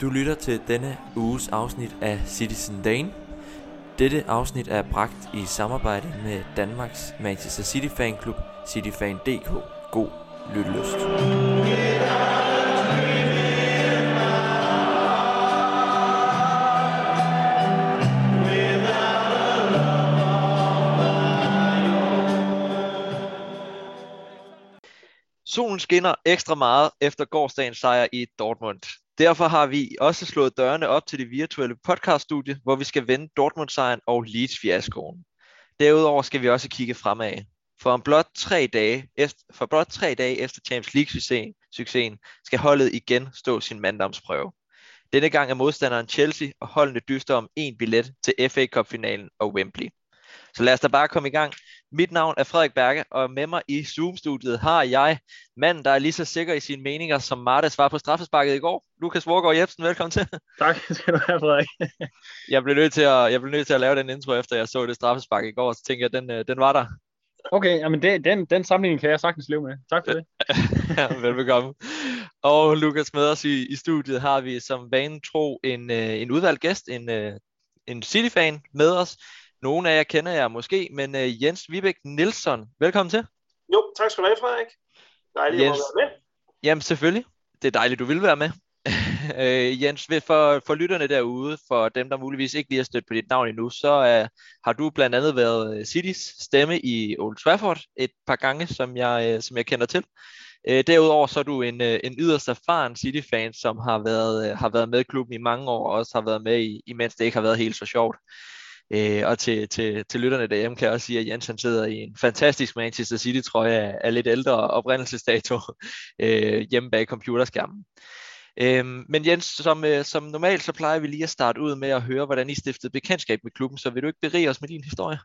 Du lytter til denne uges afsnit af Citizen Dane. Dette afsnit er bragt i samarbejde med Danmarks Manchester City Fanklub, cityfan.dk. God lyttelyst. Solen skinner ekstra meget efter gårdsdagens sejr i Dortmund. Derfor har vi også slået dørene op til det virtuelle podcaststudie, hvor vi skal vende Dortmund-sejren og Leeds-fiaskoen. Derudover skal vi også kigge fremad. For om blot tre dage efter, for blot tre dage efter Champions League-succesen skal holdet igen stå sin manddomsprøve. Denne gang er modstanderen Chelsea, og holdene dyster om en billet til FA Cup-finalen og Wembley. Så lad os da bare komme i gang. Mit navn er Frederik Berge, og med mig i Zoom-studiet har jeg manden, der er lige så sikker i sine meninger, som Martes var på straffesparket i går. Lukas Vorgård Jebsen, velkommen til. Tak skal du have, Frederik. jeg, blev nødt til at, jeg blev nødt til at lave den intro, efter jeg så det straffespark i går, så tænkte jeg, den, øh, den var der. Okay, jamen det, den, den sammenligning kan jeg sagtens leve med. Tak for det. ja, velbekomme. Og Lukas med os i, i studiet har vi som vanen tro en, øh, en udvalgt gæst, en, øh, en City-fan med os. Nogle af jer kender jeg måske, men uh, Jens Vibæk Nielsen, velkommen til. Jo, tak skal du have, Frederik. Dejligt Jens, at være med. Jamen selvfølgelig. Det er dejligt, du vil være med. uh, Jens, for, for lytterne derude, for dem, der muligvis ikke lige har stødt på dit navn endnu, så uh, har du blandt andet været Citys stemme i Old Trafford et par gange, som jeg, uh, som jeg kender til. Uh, derudover så er du en, uh, en yderst erfaren City-fan, som har været, uh, har været med i klubben i mange år, og også har været med i, imens det ikke har været helt så sjovt. Øh, og til, til, til lytterne derhjemme kan jeg også sige, at Jens han sidder i en fantastisk Manchester City trøje af, af lidt ældre oprindelsesdato øh, hjemme bag computerskærmen. Øhm, men Jens, som, øh, som normalt, så plejer vi lige at starte ud med at høre, hvordan I stiftede bekendtskab med klubben, så vil du ikke berige os med din historie?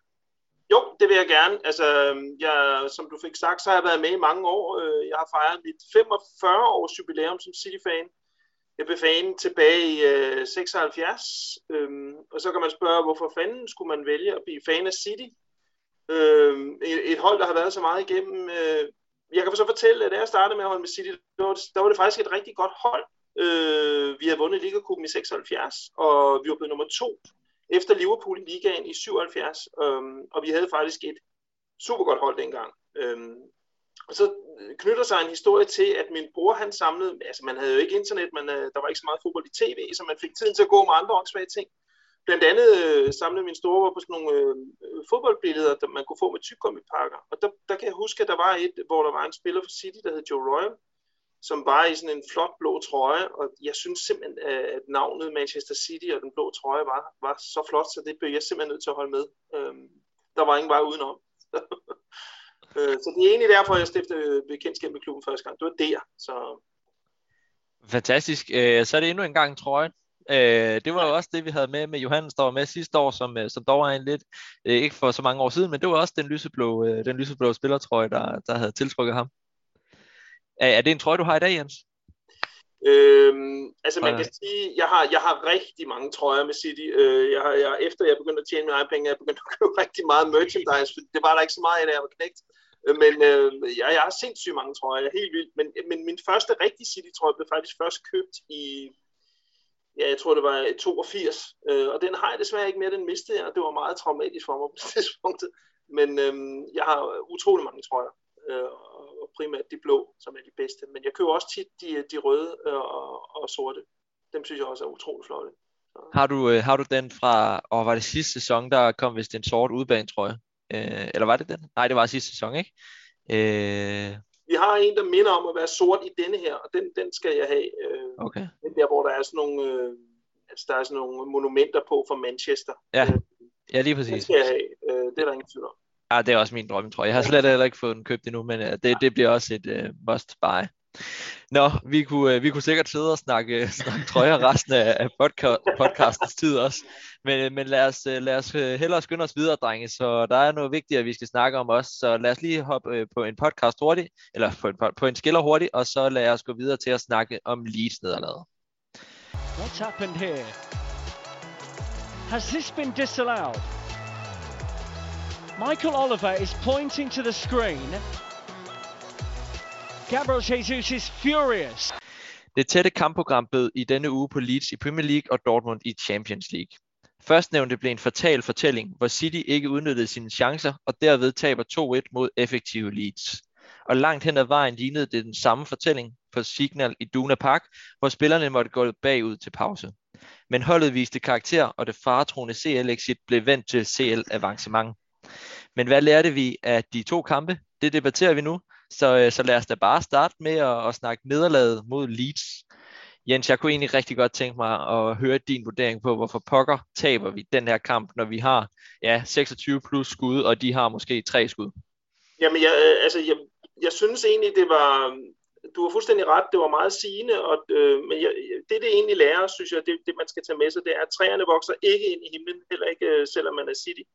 Jo, det vil jeg gerne. Altså, jeg, som du fik sagt, så har jeg været med i mange år. Øh, jeg har fejret mit 45 års jubilæum som City-fan. Jeg blev fan tilbage i øh, 76, øhm, og så kan man spørge, hvorfor fanden skulle man vælge at blive fan af City? Øhm, et, et hold, der har været så meget igennem. Øh, jeg kan så fortælle, at da jeg startede med at holde med City, der var det, der var det faktisk et rigtig godt hold. Øh, vi havde vundet Ligacupen i 76, og vi var blevet nummer to efter Liverpool i ligaen i 77, øhm, og vi havde faktisk et super godt hold dengang. Øhm, og så knytter sig en historie til, at min bror han samlede, altså man havde jo ikke internet, men øh, der var ikke så meget fodbold i tv, så man fik tiden til at gå med andre åndssvage ting. Blandt andet øh, samlede min store på sådan nogle øh, øh, fodboldbilleder, der man kunne få med tykkummipakker. Og der, der kan jeg huske, at der var et, hvor der var en spiller for City, der hed Joe Royal, som var i sådan en flot blå trøje, og jeg synes simpelthen, at navnet Manchester City og den blå trøje var, var så flot, så det blev jeg simpelthen nødt til at holde med. Øhm, der var ingen vej udenom. Øh, så det er egentlig derfor, jeg stiftede bekendtskab med klubben første gang. Det var der. Så... Fantastisk. Øh, så er det endnu en gang trøjen. Øh, det var jo også det, vi havde med med Johannes, der var med sidste år, som, som dog er en lidt, ikke for så mange år siden, men det var også den lyseblå, den lyseblå spillertrøje, der, der havde tiltrykket ham. Er, er det en trøje, du har i dag, Jens? Øhm, altså man kan sige, jeg har, jeg har rigtig mange trøjer med City. Øh, jeg har, jeg, efter jeg begyndte at tjene mine egne penge, jeg begyndte at købe rigtig meget merchandise, for det var der ikke så meget af, da jeg var knægt. Men øh, jeg, jeg har sindssygt mange trøjer, jeg helt vildt. Men, øh, men min første rigtige City-trøje blev faktisk først købt i, ja, jeg tror det var 82. Øh, og den har jeg desværre ikke mere, den mistede jeg, og det var meget traumatisk for mig på det tidspunkt. Men øh, jeg har utrolig mange trøjer. Øh, og primært de blå, som er de bedste. Men jeg køber også tit de, øh, de røde øh, og, og sorte. Dem synes jeg også er utrolig flotte. Har du, øh, har du den fra, og var det sidste sæson, der kom vist en sort udbanetrøje? trøje? Øh, eller var det den? Nej, det var sidste sæson, ikke? Øh... Vi har en, der minder om at være sort i denne her, og den, den skal jeg have. Øh, okay. Den der, hvor der er sådan nogle, øh, altså, der er sådan nogle monumenter på for Manchester. Ja, øh, ja lige præcis. Den skal jeg have. Øh, det er der ingen tvivl om. Ja, det er også min drøm, tror jeg. Jeg har slet heller ikke fået den købt endnu, men uh, det, det bliver også et uh, must buy. Nå, vi kunne, øh, vi kunne sikkert sidde og snakke, snakke trøjer resten af, podca- podcast, podcastens tid også. Men, øh, men lad os, øh, lad os hellere skynde os videre, drenge. Så der er noget vigtigt, at vi skal snakke om også. Så lad os lige hoppe på en podcast hurtigt, eller på en, på en skiller hurtigt, og så lad os gå videre til at snakke om Leeds nederlaget. What's happened here? Has this been disallowed? Michael Oliver is pointing to the screen. Gabriel Jesus is furious. Det tætte kampprogram bød i denne uge på Leeds i Premier League og Dortmund i Champions League. Førstnævnte blev en fatal fortælling, hvor City ikke udnyttede sine chancer og derved taber 2-1 mod effektive Leeds. Og langt hen ad vejen lignede det den samme fortælling på Signal i Duna Park, hvor spillerne måtte gå bagud til pause. Men holdet viste karakter, og det faretroende CL-exit blev vendt til CL-avancement. Men hvad lærte vi af de to kampe? Det debatterer vi nu, så, øh, så lad os da bare starte med at, at snakke nederlaget mod Leeds. Jens, jeg kunne egentlig rigtig godt tænke mig at høre din vurdering på, hvorfor pokker taber vi den her kamp, når vi har ja, 26 plus skud, og de har måske tre skud. Jamen, jeg, øh, altså, jeg, jeg synes egentlig, det var, du har fuldstændig ret, det var meget sigende, og, øh, men jeg, det, det egentlig lærer, synes jeg, det, det man skal tage med sig, det er, at træerne vokser ikke ind i himlen, heller ikke øh, selvom man er City.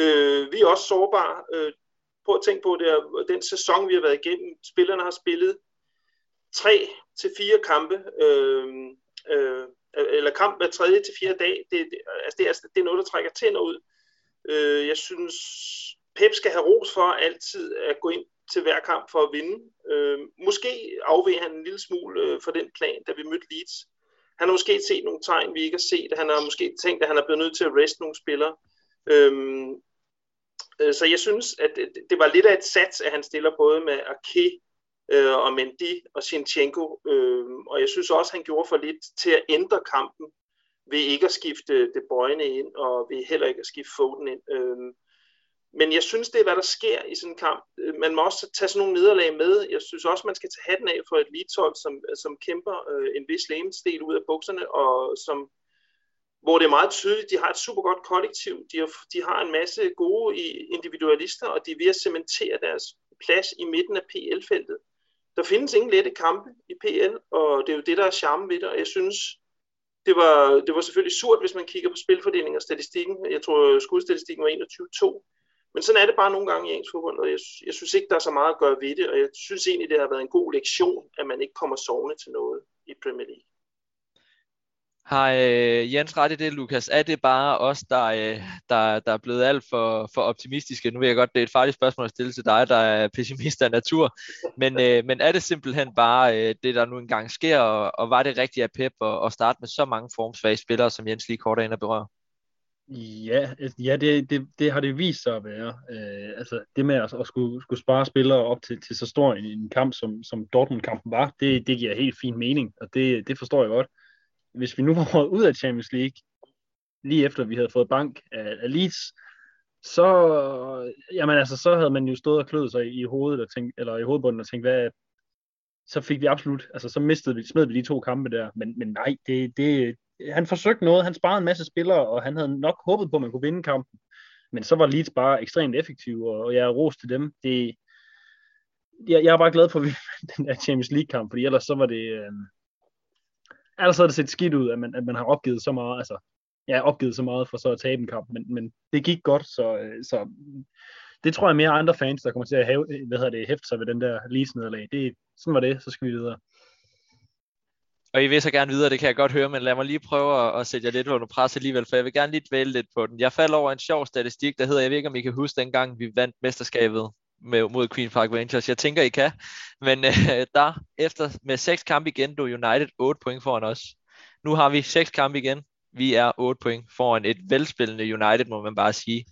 Øh, vi er også sårbare. Øh, prøv at tænke på det, den sæson, vi har været igennem. Spillerne har spillet tre til fire kampe, øh, øh, eller kamp hver tredje til fire dag. Det, det, altså det, er, det er noget, der trækker tænder ud. Øh, jeg synes, Pep skal have ros for altid at gå ind til hver kamp for at vinde. Øh, måske afveg han en lille smule øh, for den plan, da vi mødte Leeds. Han har måske set nogle tegn, vi ikke har set. Han har måske tænkt, at han er blevet nødt til at reste nogle spillere. Øhm, øh, så jeg synes, at det, det var lidt af et sats, at han stiller både med Ake øh, og Mendy og Sinchenko. Øh, og jeg synes også, at han gjorde for lidt til at ændre kampen ved ikke at skifte De Bruyne ind, og ved heller ikke at skifte Foden ind. Øh, men jeg synes, det er, hvad der sker i sådan en kamp. Øh, man må også tage sådan nogle nederlag med. Jeg synes også, man skal tage hatten af for et elithold, som, som kæmper øh, en vis lægemsdel ud af bukserne, og som, hvor det er meget tydeligt, de har et super godt kollektiv, de har, de har en masse gode individualister, og de er ved at cementere deres plads i midten af PL-feltet. Der findes ingen lette kampe i PL, og det er jo det, der er charme ved det, og jeg synes, det var, det var selvfølgelig surt, hvis man kigger på spilfordelingen og statistikken. Jeg tror, skudstatistikken var 21-2. Men sådan er det bare nogle gange i engelsk fodbold, og jeg, jeg synes ikke, der er så meget at gøre ved det, og jeg synes egentlig, det har været en god lektion, at man ikke kommer sovende til noget i Premier League. Har øh, Jens ret i det, Lukas? Er det bare os, der, øh, der, der er blevet alt for, for optimistiske? Nu ved jeg godt, det er et farligt spørgsmål at stille til dig, der er pessimist af natur. Men, øh, men er det simpelthen bare øh, det, der nu engang sker, og, og var det rigtigt af Pep at, at starte med så mange formsvage spillere, som Jens lige kort er inde og berøre? Ja, ja det, det, det har det vist sig at være. Øh, altså det med at, at skulle, skulle spare spillere op til, til så stor en, en kamp, som, som Dortmund-kampen var, det, det giver helt fin mening, og det, det forstår jeg godt. Hvis vi nu var ud af Champions League, lige efter vi havde fået bank af, af Leeds, så, jamen altså, så havde man jo stået og kløet sig i hovedet, og tænkt, eller i hovedbunden og tænkt, hvad, så fik vi absolut, altså så mistede vi, smed vi de to kampe der, men, men nej, det, det, han forsøgte noget, han sparede en masse spillere, og han havde nok håbet på, at man kunne vinde kampen. Men så var Leeds bare ekstremt effektiv, og jeg er ros til dem. Det, jeg, jeg er bare glad for, at vi den der Champions League-kamp, fordi ellers så var det... Øh, ellers havde det set skidt ud, at man, at man har opgivet så meget, altså, ja, opgivet så meget for så at tabe en kamp, men, men det gik godt, så, øh, så det tror jeg mere andre fans, der kommer til at have, øh, hvad hedder det, hæfte sig ved den der lease-nederlag. Det, sådan var det, så skal vi videre. Og I vil så gerne videre, det kan jeg godt høre, men lad mig lige prøve at, at sætte jer lidt under pres alligevel, for jeg vil gerne lige dvæle lidt på den. Jeg falder over en sjov statistik, der hedder, jeg ved ikke, om I kan huske dengang, vi vandt mesterskabet med, mod Queen Park Rangers. Jeg tænker, I kan. Men øh, der, efter med seks kampe igen, du United 8 point foran os. Nu har vi seks kampe igen. Vi er 8 point foran et velspillende United, må man bare sige.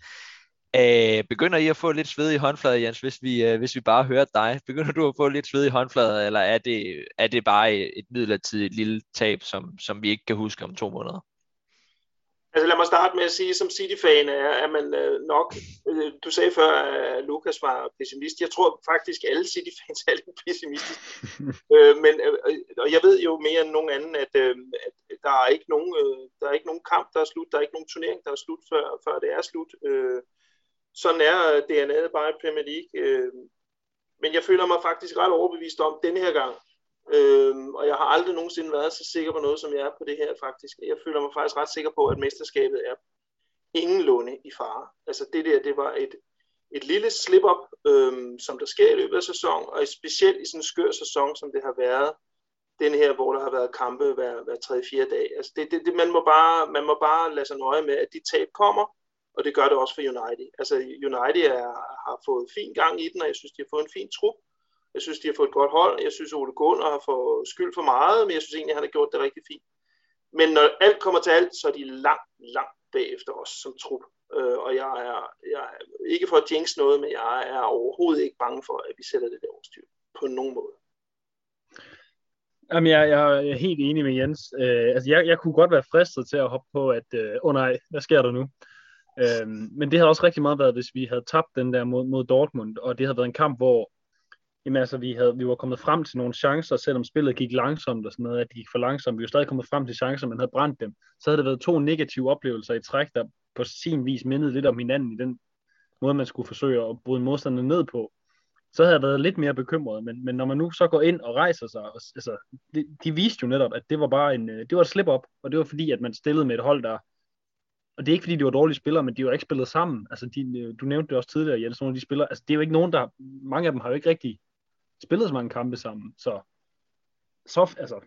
Øh, begynder I at få lidt sved i håndflader, Jens, hvis vi, øh, hvis vi bare hører dig? Begynder du at få lidt sved i håndflader, eller er det, er det bare et midlertidigt lille tab, som, som vi ikke kan huske om to måneder? Altså lad mig starte med at sige, som City-fan er, er man øh, nok, øh, du sagde før, at Lukas var pessimist. Jeg tror faktisk, at alle City-fans er lidt pessimistiske. øh, men, øh, og jeg ved jo mere end nogen anden, at, øh, at der, er ikke nogen, øh, der er ikke nogen kamp, der er slut. Der er ikke nogen turnering, der er slut, før, før det er slut. Øh, sådan er DNA'et bare i Premier League. Øh, men jeg føler mig faktisk ret overbevist om denne her gang. Øh, og jeg har aldrig nogensinde været så sikker på noget, som jeg er på det her faktisk. Jeg føler mig faktisk ret sikker på, at mesterskabet er ingenlunde i fare. Altså det der, det var et, et lille slip-up, øh, som der sker i løbet af sæsonen, og specielt i sådan en skør sæson, som det har været, den her, hvor der har været kampe hver, hver 3-4 dag. Altså det, det, det, man, må bare, man må bare lade sig nøje med, at de tab kommer, og det gør det også for United. Altså United er, har fået fin gang i den, og jeg synes, de har fået en fin trup, jeg synes, de har fået et godt hold. Jeg synes, Ole Gunnar har fået skyld for meget, men jeg synes egentlig, han har gjort det rigtig fint. Men når alt kommer til alt, så er de langt, langt bagefter os som trup. Øh, og jeg er, jeg er ikke for at jinx noget, men jeg er overhovedet ikke bange for, at vi sætter det der overstyr på nogen måde. Jamen, jeg, jeg er helt enig med Jens. Øh, altså, jeg, jeg kunne godt være fristet til at hoppe på, at, øh, oh nej, hvad sker der nu? Øh, men det havde også rigtig meget været, hvis vi havde tabt den der mod, mod Dortmund, og det havde været en kamp, hvor jamen, altså, vi, havde, vi var kommet frem til nogle chancer, selvom spillet gik langsomt og sådan noget, at det gik for langsomt. Vi var stadig kommet frem til chancer, men havde brændt dem. Så havde det været to negative oplevelser i træk, der på sin vis mindede lidt om hinanden i den måde, man skulle forsøge at bryde modstanderne ned på så havde jeg været lidt mere bekymret. Men, men når man nu så går ind og rejser sig, og, altså, de, de viste jo netop, at det var bare en, øh, det var et slip-up, og det var fordi, at man stillede med et hold, der, og det er ikke fordi, de var dårlige spillere, men de var ikke spillet sammen. Altså, de, øh, du nævnte det også tidligere, Jens, nogle af de spillere, altså, det er jo ikke nogen, der, mange af dem har jo ikke rigtig spillet så mange kampe sammen, så, så altså,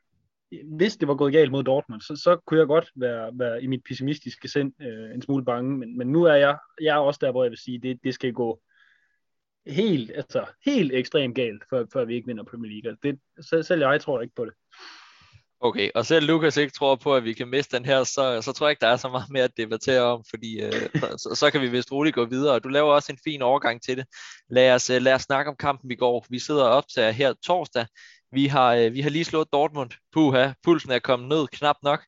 hvis det var gået galt mod Dortmund, så, så kunne jeg godt være, være i mit pessimistiske sind øh, en smule bange, men, men nu er jeg, jeg er også der, hvor jeg vil sige, det, det skal gå, helt, altså, helt ekstremt galt, før, før vi ikke vinder Premier League. Altså, det, selv, selv jeg tror ikke på det. Okay, og selv Lukas ikke tror på, at vi kan miste den her, så, så tror jeg ikke, der er så meget mere at debattere om, fordi øh, så, så kan vi vist roligt gå videre. Og du laver også en fin overgang til det. Lad os, øh, lad os snakke om kampen i går. Vi sidder op til her torsdag. Vi har, øh, vi har lige slået Dortmund. Puha, pulsen er kommet ned knap nok.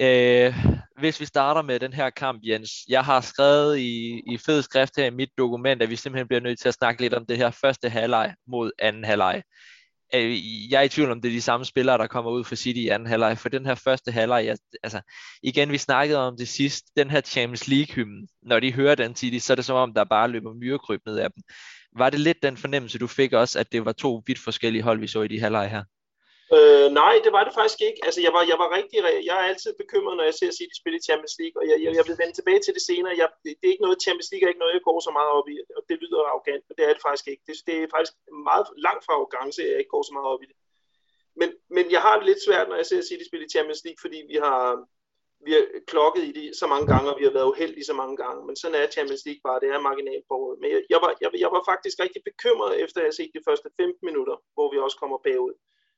Øh, hvis vi starter med den her kamp, Jens. Jeg har skrevet i, i fed skrift her i mit dokument, at vi simpelthen bliver nødt til at snakke lidt om det her første halvleg mod anden halvleg. Øh, jeg er i tvivl om, det er de samme spillere, der kommer ud for City i anden halvleg, for den her første halvleg, jeg, altså, igen, vi snakkede om det sidst, den her Champions League-hymnen, når de hører den City, så er det som om, der bare løber myrekryb ned af dem. Var det lidt den fornemmelse, du fik også, at det var to vidt forskellige hold, vi så i de halvleg her? Øh, nej, det var det faktisk ikke. Altså, jeg var, jeg var rigtig, jeg er altid bekymret, når jeg ser City spille i Champions League, og jeg, jeg, jeg vil vende tilbage til det senere. Jeg, det er ikke noget, Champions League er ikke noget, jeg går så meget op i, og det lyder arrogant, men det er det faktisk ikke. Det, det er faktisk meget langt fra arrogance, at jeg ikke går så meget op i det. Men, men jeg har det lidt svært, når jeg ser City spille i Champions League, fordi vi har, vi har klokket i det så mange gange, og vi har været uheldige så mange gange. Men sådan er Champions League bare, det er marginalt på Men jeg, jeg, var, jeg, jeg var faktisk rigtig bekymret, efter at have set de første 15 minutter, hvor vi også kommer bagud.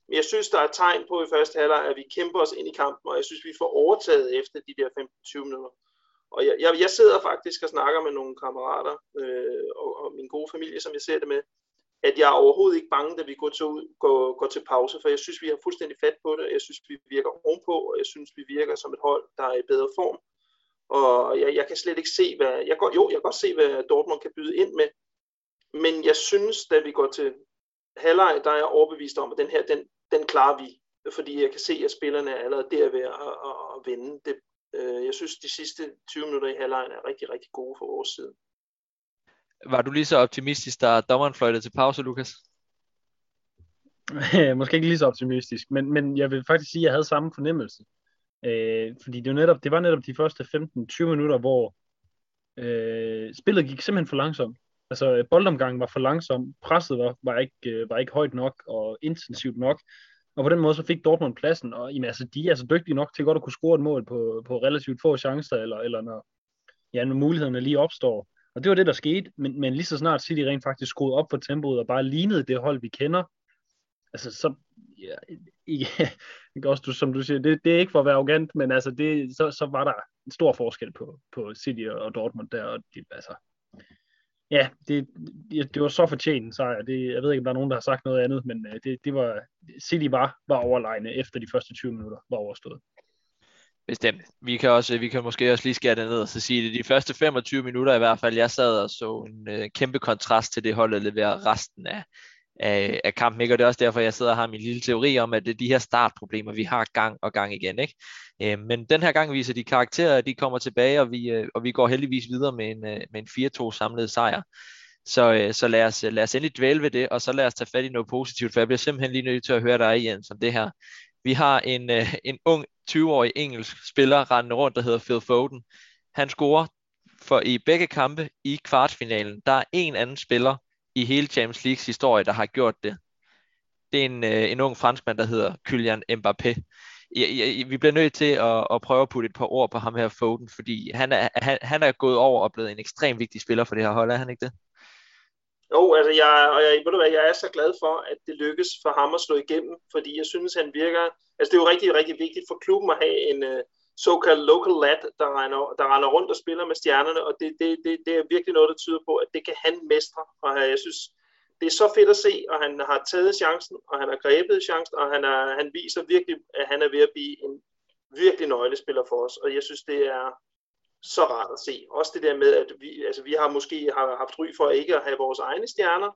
Men jeg synes, der er tegn på i første halvleg, at vi kæmper os ind i kampen, og jeg synes, vi får overtaget efter de der 15-20 minutter. Og jeg, jeg, jeg sidder faktisk og snakker med nogle kammerater øh, og, og min gode familie, som jeg ser det med, at jeg er overhovedet ikke bange, da vi går til, går, går til pause, for jeg synes, vi har fuldstændig fat på det. Jeg synes, vi virker ovenpå, og jeg synes, vi virker som et hold, der er i bedre form. Og jeg, jeg kan slet ikke se, hvad... Jeg går, jo, jeg kan godt se, hvad Dortmund kan byde ind med, men jeg synes, da vi går til halvleg, der er jeg overbevist om, at den her, den, den klarer vi, fordi jeg kan se, at spillerne er allerede der ved at, at, at vinde. Det, øh, jeg synes, de sidste 20 minutter i halvlejen er rigtig, rigtig gode for vores side. Var du lige så optimistisk, da dommeren fløjtede til pause, Lukas? Måske ikke lige så optimistisk, men, men jeg vil faktisk sige, at jeg havde samme fornemmelse. Øh, fordi det var, netop, det var netop de første 15-20 minutter, hvor øh, spillet gik simpelthen for langsomt. Altså, boldomgangen var for langsom, presset var, var, ikke, øh, var ikke højt nok og intensivt nok, og på den måde så fik Dortmund pladsen, og jamen, altså, de er altså dygtige nok til godt at kunne score et mål på, på relativt få chancer, eller, eller når, ja, når mulighederne lige opstår. Og det var det, der skete, men, men lige så snart City rent faktisk skruede op for tempoet og bare lignede det hold, vi kender, altså så, ja, ikke, ikke også, du, som du siger, det, det er ikke for at være arrogant, men altså det, så, så var der en stor forskel på, på City og Dortmund der, og de, altså, ja, det, det var så fortjent en sejr. Det, jeg ved ikke, om der er nogen, der har sagt noget andet, men øh, det, det var, City var, var overlegne efter de første 20 minutter var overstået. Bestemt. Vi kan, også, øh, vi kan måske også lige skære det ned og så sige det. De første 25 minutter i hvert fald, jeg sad og så en øh, kæmpe kontrast til det holdet leverer resten af, af, af kampen. Ikke? Og det er også derfor, jeg sidder og har min lille teori om, at det er de her startproblemer, vi har gang og gang igen. Ikke? Øh, men den her gang viser de karakterer, de kommer tilbage, og vi, øh, og vi går heldigvis videre med en, øh, med en 4-2 samlet sejr. Så, øh, så lad, os, lad os endelig dvæle ved det, og så lad os tage fat i noget positivt, for jeg bliver simpelthen lige nødt til at høre dig, Jens, om det her. Vi har en, øh, en ung 20-årig engelsk spiller rendende rundt, der hedder Phil Foden. Han scorer for i begge kampe i kvartfinalen. Der er en anden spiller i hele Champions Leagues historie, der har gjort det. Det er en, øh, en ung franskmand, der hedder Kylian Mbappé. Jeg, jeg, vi bliver nødt til at, at prøve at putte et par ord på ham her Foden, fordi han er, han, han er gået over og blevet en ekstremt vigtig spiller for det her hold, er han ikke det? Jo, altså jeg, og jeg, ved du hvad, jeg er så glad for, at det lykkes for ham at slå igennem, fordi jeg synes, han virker... Altså det er jo rigtig, rigtig vigtigt for klubben at have en øh, såkaldt local lad, der render, der render rundt og spiller med stjernerne, og det, det, det, det er virkelig noget, der tyder på, at det kan han mestre. Og jeg synes, det er så fedt at se, og han har taget chancen, og han har grebet chancen, og han, er, han viser virkelig, at han er ved at blive en virkelig nøglespiller for os, og jeg synes, det er så rart at se. Også det der med, at vi, altså, vi har måske har haft ry for ikke at have vores egne stjerner.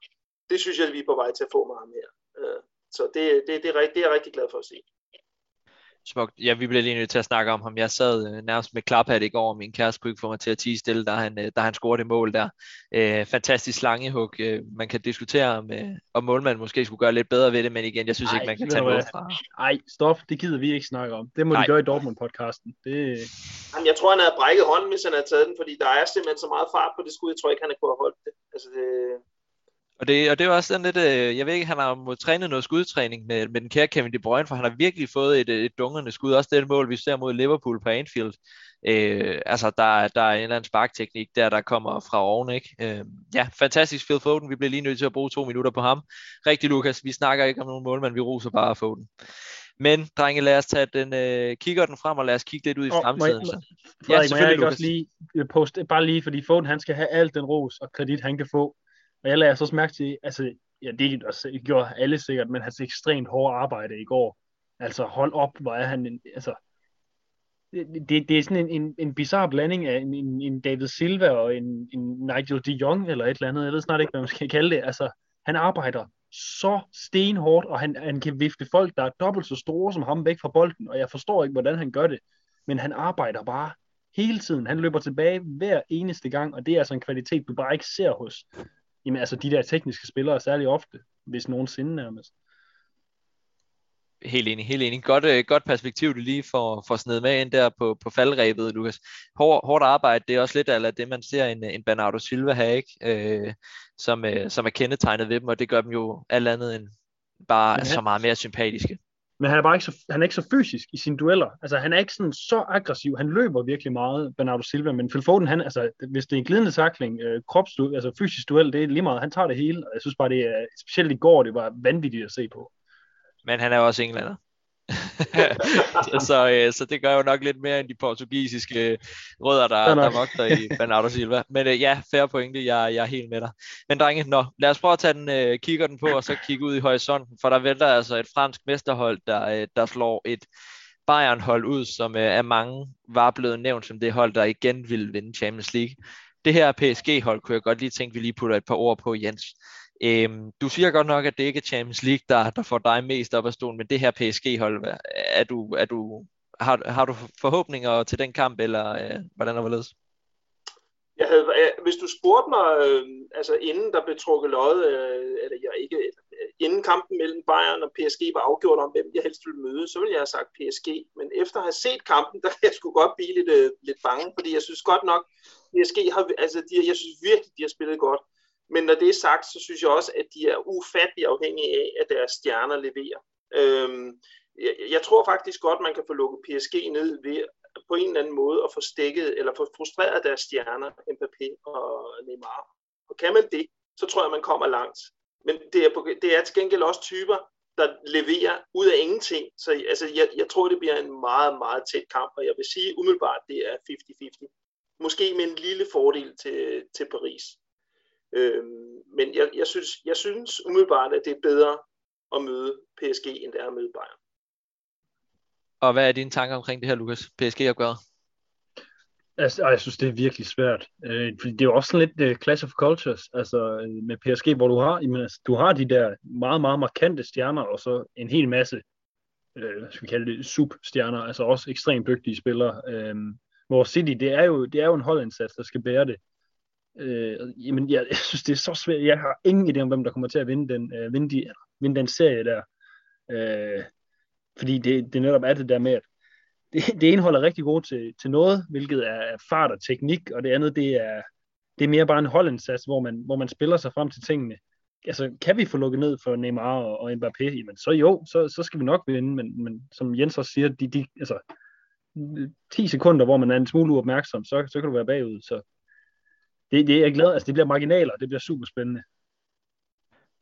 Det synes jeg, at vi er på vej til at få meget mere. Øh, så det, det, det, er, det er jeg rigtig glad for at se. Smukt. Ja, vi bliver lige nødt til at snakke om ham. Jeg sad øh, nærmest med klaphat i går, og min kæreste kunne ikke få mig til at tige stille, da han, øh, da han scorede det mål der. Øh, fantastisk slangehug. Øh, man kan diskutere, om, øh, om målmanden måske skulle gøre lidt bedre ved det, men igen, jeg synes Ej, ikke, man kan tage noget fra. Nej, stop. Det gider vi ikke snakke om. Det må Ej. de gøre i Dortmund-podcasten. Det... Jamen, jeg tror, han havde brækket hånden, hvis han havde taget den, fordi der er simpelthen så meget fart på det skud. Jeg tror ikke, han kunne have holdt det. Altså, det, og det, og det er også sådan lidt, øh, jeg ved ikke, han har må trænet noget skudtræning med, med den kære Kevin De Bruyne, for han har virkelig fået et, et dungerende skud. Også det mål, vi ser mod Liverpool på Anfield. Øh, altså, der, der er en eller anden sparkteknik der, der kommer fra oven, ikke? Øh, ja, fantastisk Phil Foden. Vi bliver lige nødt til at bruge to minutter på ham. Rigtig, Lukas. Vi snakker ikke om nogen mål, men vi roser bare Foden. Men, drenge, lad os tage den, øh, kigger den frem, og lad os kigge lidt ud i oh, fremtiden. Må jeg, ja, selvfølgelig, må jeg ikke også lige poste, bare lige, fordi Foden, han skal have alt den ros og kredit, han kan få og jeg lader så også mærke til, altså, ja, det, altså, det gjorde alle sikkert, men hans ekstremt hårde arbejde i går. Altså, hold op, hvor er han, en, altså, det, det, det er sådan en, en, en bizarre blanding af en, en, en David Silva og en, en Nigel de Jong, eller et eller andet, jeg ved snart ikke, hvad man skal kalde det. Altså, han arbejder så stenhårdt, og han, han kan vifte folk, der er dobbelt så store som ham væk fra bolden, og jeg forstår ikke, hvordan han gør det, men han arbejder bare hele tiden. Han løber tilbage hver eneste gang, og det er altså en kvalitet, du bare ikke ser hos, Jamen altså de der tekniske spillere særlig ofte, hvis nogensinde nærmest. Helt enig, helt enig. Godt, øh, godt perspektiv, du lige får, får sned med ind der på, på faldrebet, Lukas. Hår, hårdt arbejde, det er også lidt af det, man ser en, en Bernardo Silva have, ikke? Øh, som, øh, som er kendetegnet ved dem, og det gør dem jo alt andet end bare han, så meget mere sympatiske men han er bare ikke så, han er ikke så fysisk i sine dueller. Altså, han er ikke sådan så aggressiv. Han løber virkelig meget, Bernardo Silva, men Phil Foden, han, altså, hvis det er en glidende takling, øh, kropsduel, altså fysisk duel, det er lige meget, han tager det hele, og jeg synes bare, det er, specielt i går, det var vanvittigt at se på. Men han er også englænder. så, øh, så det gør jo nok lidt mere end de portugisiske rødder, der, der vogter i Bernardo Silva. Men øh, ja, færre pointe, jeg, jeg er helt med dig. Men drenge, nå, lad os prøve at tage den, øh, kigger den på, og så kigge ud i horisonten, for der vælter altså et fransk mesterhold, der, øh, der slår et Bayern-hold ud, som øh, af mange var blevet nævnt som det hold, der igen ville vinde Champions League. Det her PSG-hold kunne jeg godt lige tænke, vi lige putter et par ord på, Jens. Øhm, du siger godt nok, at det ikke er Champions League, der, der får dig mest op af stolen, men det her PSG-hold, er du, er du, har, har du forhåbninger til den kamp, eller øh, hvordan er det? Jeg havde, hvis du spurgte mig, øh, altså inden der blev trukket lod, øh, eller jeg ikke, øh, inden kampen mellem Bayern og PSG var afgjort om, hvem jeg helst ville møde, så ville jeg have sagt PSG. Men efter at have set kampen, der jeg skulle godt blive lidt, øh, lidt bange, fordi jeg synes godt nok, PSG har, altså de, jeg synes virkelig, de har spillet godt. Men når det er sagt, så synes jeg også, at de er ufattelig afhængige af, at deres stjerner leverer. Øhm, jeg, jeg tror faktisk godt, man kan få lukket PSG ned ved på en eller anden måde at få stikket eller få frustreret deres stjerner, Mbappé og Neymar. Og kan man det, så tror jeg, man kommer langt. Men det er, på, det er til gengæld også typer, der leverer ud af ingenting. Så altså, jeg, jeg tror, det bliver en meget, meget tæt kamp, og jeg vil sige umiddelbart, det er 50-50. Måske med en lille fordel til, til Paris. Øh, men jeg, jeg, synes, jeg synes umiddelbart, at det er bedre at møde PSG, end det er at møde Bayern. Og hvad er dine tanker omkring det her, Lukas? PSG at gøre? Altså, jeg synes, det er virkelig svært. Øh, fordi det er jo også sådan lidt uh, clash of cultures, altså øh, med PSG, hvor du har, jamen, altså, du har de der meget, meget markante stjerner, og så en hel masse, øh, hvad skal vi kalde det, substjerner, altså også ekstremt dygtige spillere. Øh, hvor City, det er jo, det er jo en holdindsats, der skal bære det. Øh, jamen, jeg, jeg synes, det er så svært. Jeg har ingen idé om, hvem der kommer til at vinde den, øh, vinde, de, vinde den serie der. Øh, fordi det, det netop er det der med, at det, det ene holder rigtig godt til, til noget, hvilket er fart og teknik, og det andet, det er, det er mere bare en holdindsats, hvor man, hvor man spiller sig frem til tingene. Altså, kan vi få lukket ned for Neymar og, og Mbappé, jamen så jo, så, så skal vi nok vinde, men, men som Jens også siger, de, de, altså, 10 sekunder, hvor man er en smule uopmærksom, så, så kan du være bagud, så det, det er jeg glad, altså det bliver marginaler, det bliver super spændende.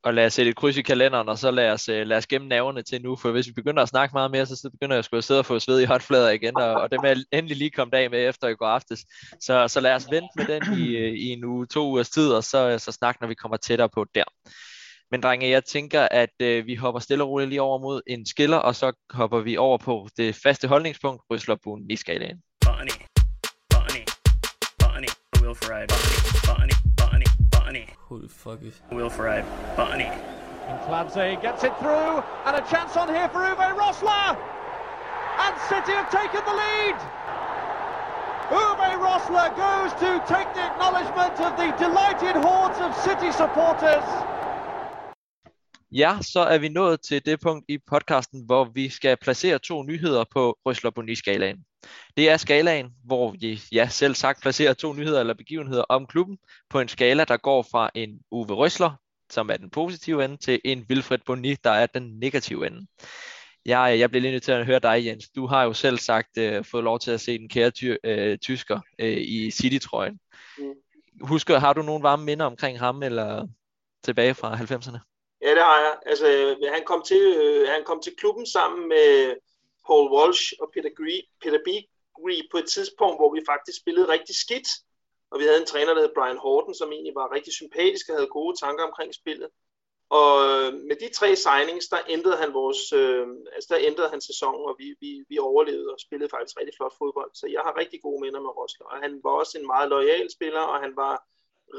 og lad os sætte et kryds i kalenderen, og så lad os, øh, lad os gemme naverne til nu, for hvis vi begynder at snakke meget mere, så, så begynder jeg sgu at sidde og få sved i håndflader igen, og, og dem er jeg endelig lige kommet af med efter i går aftes. Så, så lad os vente med den i, øh, i en uge, to ugers tid, og så, så snakke, når vi kommer tættere på der. Men drenge, jeg tænker, at øh, vi hopper stille og roligt lige over mod en skiller, og så hopper vi over på det faste holdningspunkt, Rysler Bun i skalaen. Will Ferrari, bunny, bunny, bunny, Who the fuck is... Will Ferrari, bunny. And Clancy gets it through, and a chance on here for Uwe Rosler! And City have taken the lead! Uwe Rosler goes to take the acknowledgement of the delighted hordes of City supporters. Ja, så er vi nået til det punkt i podcasten, hvor vi skal placere to nyheder på Rysler Boni-skalaen. Det er skalaen, hvor vi ja, selv sagt placerer to nyheder eller begivenheder om klubben på en skala, der går fra en Uwe Rysler, som er den positive ende, til en Wilfred Boni, der er den negative ende. Jeg, jeg bliver lige nødt til at høre dig, Jens. Du har jo selv sagt uh, fået lov til at se den kære ty, uh, tysker uh, i City-trøjen. Mm. Husker, har du nogle varme minder omkring ham, eller tilbage fra 90'erne? Ja, det har jeg. Altså, han kom til, øh, han kom til klubben sammen med Paul Walsh og Peter, Gree, Peter Begree på et tidspunkt, hvor vi faktisk spillede rigtig skidt. Og vi havde en træner, der hed Brian Horton, som egentlig var rigtig sympatisk og havde gode tanker omkring spillet. Og øh, med de tre signings, der ændrede han vores, øh, altså der ændrede han sæsonen, og vi, vi, vi overlevede og spillede faktisk rigtig flot fodbold. Så jeg har rigtig gode minder med Rosler. Og han var også en meget lojal spiller, og han var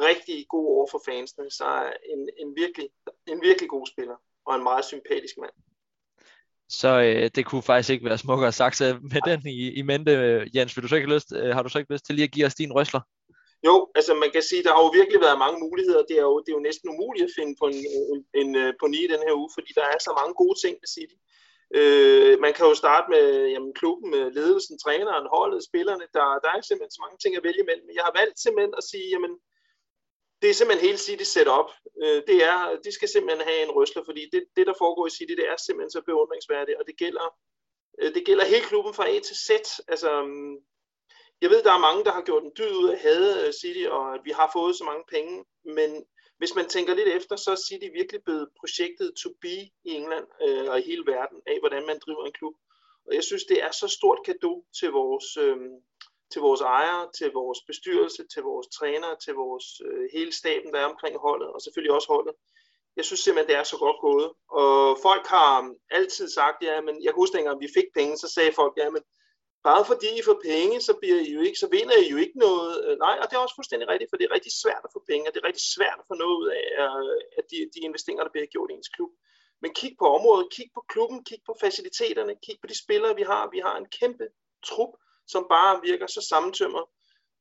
rigtig god over for fansene. Så en, en, virkelig, en virkelig god spiller, og en meget sympatisk mand. Så øh, det kunne faktisk ikke være smukkere sagt. Så med den i, i mente, øh, Jens, vil du så ikke lyst, øh, har du så ikke lyst til lige at give os din røsler? Jo, altså man kan sige, der har jo virkelig været mange muligheder. Det er jo, det er jo næsten umuligt at finde på en, en, en øh, på ni den her uge, fordi der er så mange gode ting at City. Øh, man kan jo starte med jamen, klubben, med ledelsen, træneren, holdet, spillerne. Der, der er simpelthen så mange ting at vælge imellem. Jeg har valgt simpelthen at sige, jamen, det er simpelthen hele City setup. Øh, det er, de skal simpelthen have en røsler, fordi det, det, der foregår i City, det er simpelthen så beundringsværdigt, og det gælder, øh, det gælder hele klubben fra A til Z. Altså, mm, jeg ved, der er mange, der har gjort en dyd ud af at hade øh, City, og at vi har fået så mange penge, men hvis man tænker lidt efter, så er City virkelig blevet projektet to be i England øh, og i hele verden af, hvordan man driver en klub. Og jeg synes, det er så stort kado til vores, øh, til vores ejere, til vores bestyrelse, til vores trænere, til vores øh, hele staben, der er omkring holdet, og selvfølgelig også holdet. Jeg synes simpelthen, det er så godt gået. Og folk har altid sagt, ja, men jeg kan huske, dengang vi fik penge, så sagde folk, ja, men bare fordi I får penge, så, bliver I jo ikke, så vinder I jo ikke noget. Øh, nej, og det er også fuldstændig rigtigt, for det er rigtig svært at få penge, og det er rigtig svært at få noget ud af øh, at de, de investeringer, der bliver gjort i ens klub. Men kig på området, kig på klubben, kig på faciliteterne, kig på de spillere, vi har. Vi har en kæmpe trup, som bare virker så sammentømret.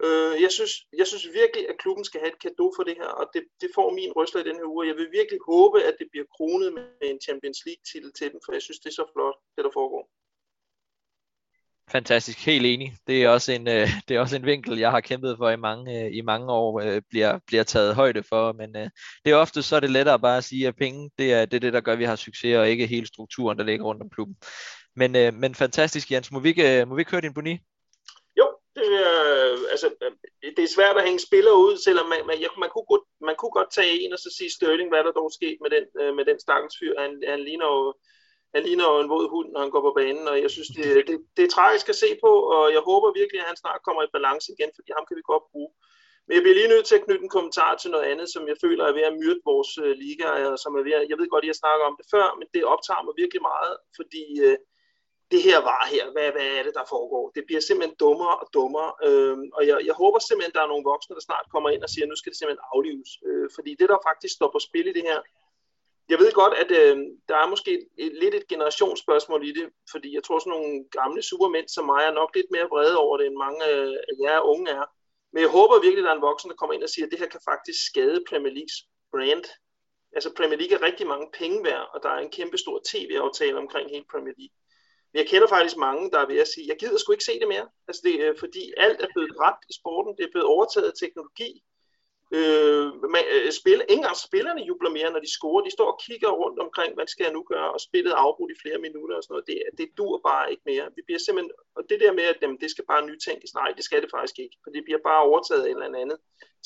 Øh, jeg, synes, jeg synes virkelig, at klubben skal have et kado for det her, og det, det får min røsler i den her uge. Jeg vil virkelig håbe, at det bliver kronet med en Champions League-titel til dem, for jeg synes, det er så flot, det der foregår. Fantastisk, helt enig. Det er også en, øh, det er også en vinkel, jeg har kæmpet for i mange, øh, i mange år, øh, bliver, bliver taget højde for. Men øh, det er ofte så er det lettere bare at sige, at penge, det er det, er det, der gør, at vi har succes, og ikke hele strukturen, der ligger rundt om klubben. Men, øh, men fantastisk, Jens. Må vi ikke, øh, må vi ikke høre din boni? Øh, altså, øh, det er svært at hænge spillere ud, selvom man, man, jeg, man, kunne, godt, man kunne godt tage en og så sige Sterling, hvad der dog sket med den, øh, med den stakkels fyr. Han, han ligner jo han ligner jo en våd hund, når han går på banen, og jeg synes, det, det, det er tragisk at se på, og jeg håber virkelig, at han snart kommer i balance igen, fordi ham kan vi godt bruge. Men jeg bliver lige nødt til at knytte en kommentar til noget andet, som jeg føler er ved at myrde vores øh, liga, og som er ved at, jeg ved godt, at jeg snakker om det før, men det optager mig virkelig meget, fordi øh, det her var her, hvad, hvad er det, der foregår? Det bliver simpelthen dummere og dummere, øh, og jeg, jeg håber simpelthen, der er nogle voksne, der snart kommer ind og siger, at nu skal det simpelthen aflives, øh, fordi det, der faktisk står på spil i det her, jeg ved godt, at øh, der er måske et, lidt et generationsspørgsmål i det, fordi jeg tror, sådan nogle gamle supermænd som mig er nok lidt mere vrede over det, end mange øh, af jer unge er. Men jeg håber virkelig, at der er en voksen, der kommer ind og siger, at det her kan faktisk skade Premier Leagues brand. Altså Premier League er rigtig mange penge værd, og der er en kæmpe stor tv-aftale omkring hele Premier League. Men jeg kender faktisk mange, der er ved at sige, jeg gider sgu ikke se det mere. Altså det, øh, fordi alt er blevet dræbt i sporten, det er blevet overtaget af teknologi, Øh, man, øh, spil, ingen af spillerne jubler mere, når de scorer. De står og kigger rundt omkring, hvad skal jeg nu gøre, og spillet er afbrudt i flere minutter og sådan noget. Det, det dur bare ikke mere. Vi bliver simpelthen, og det der med, at jamen, det skal bare nytænkes, nej, det skal det faktisk ikke, for det bliver bare overtaget af en eller anden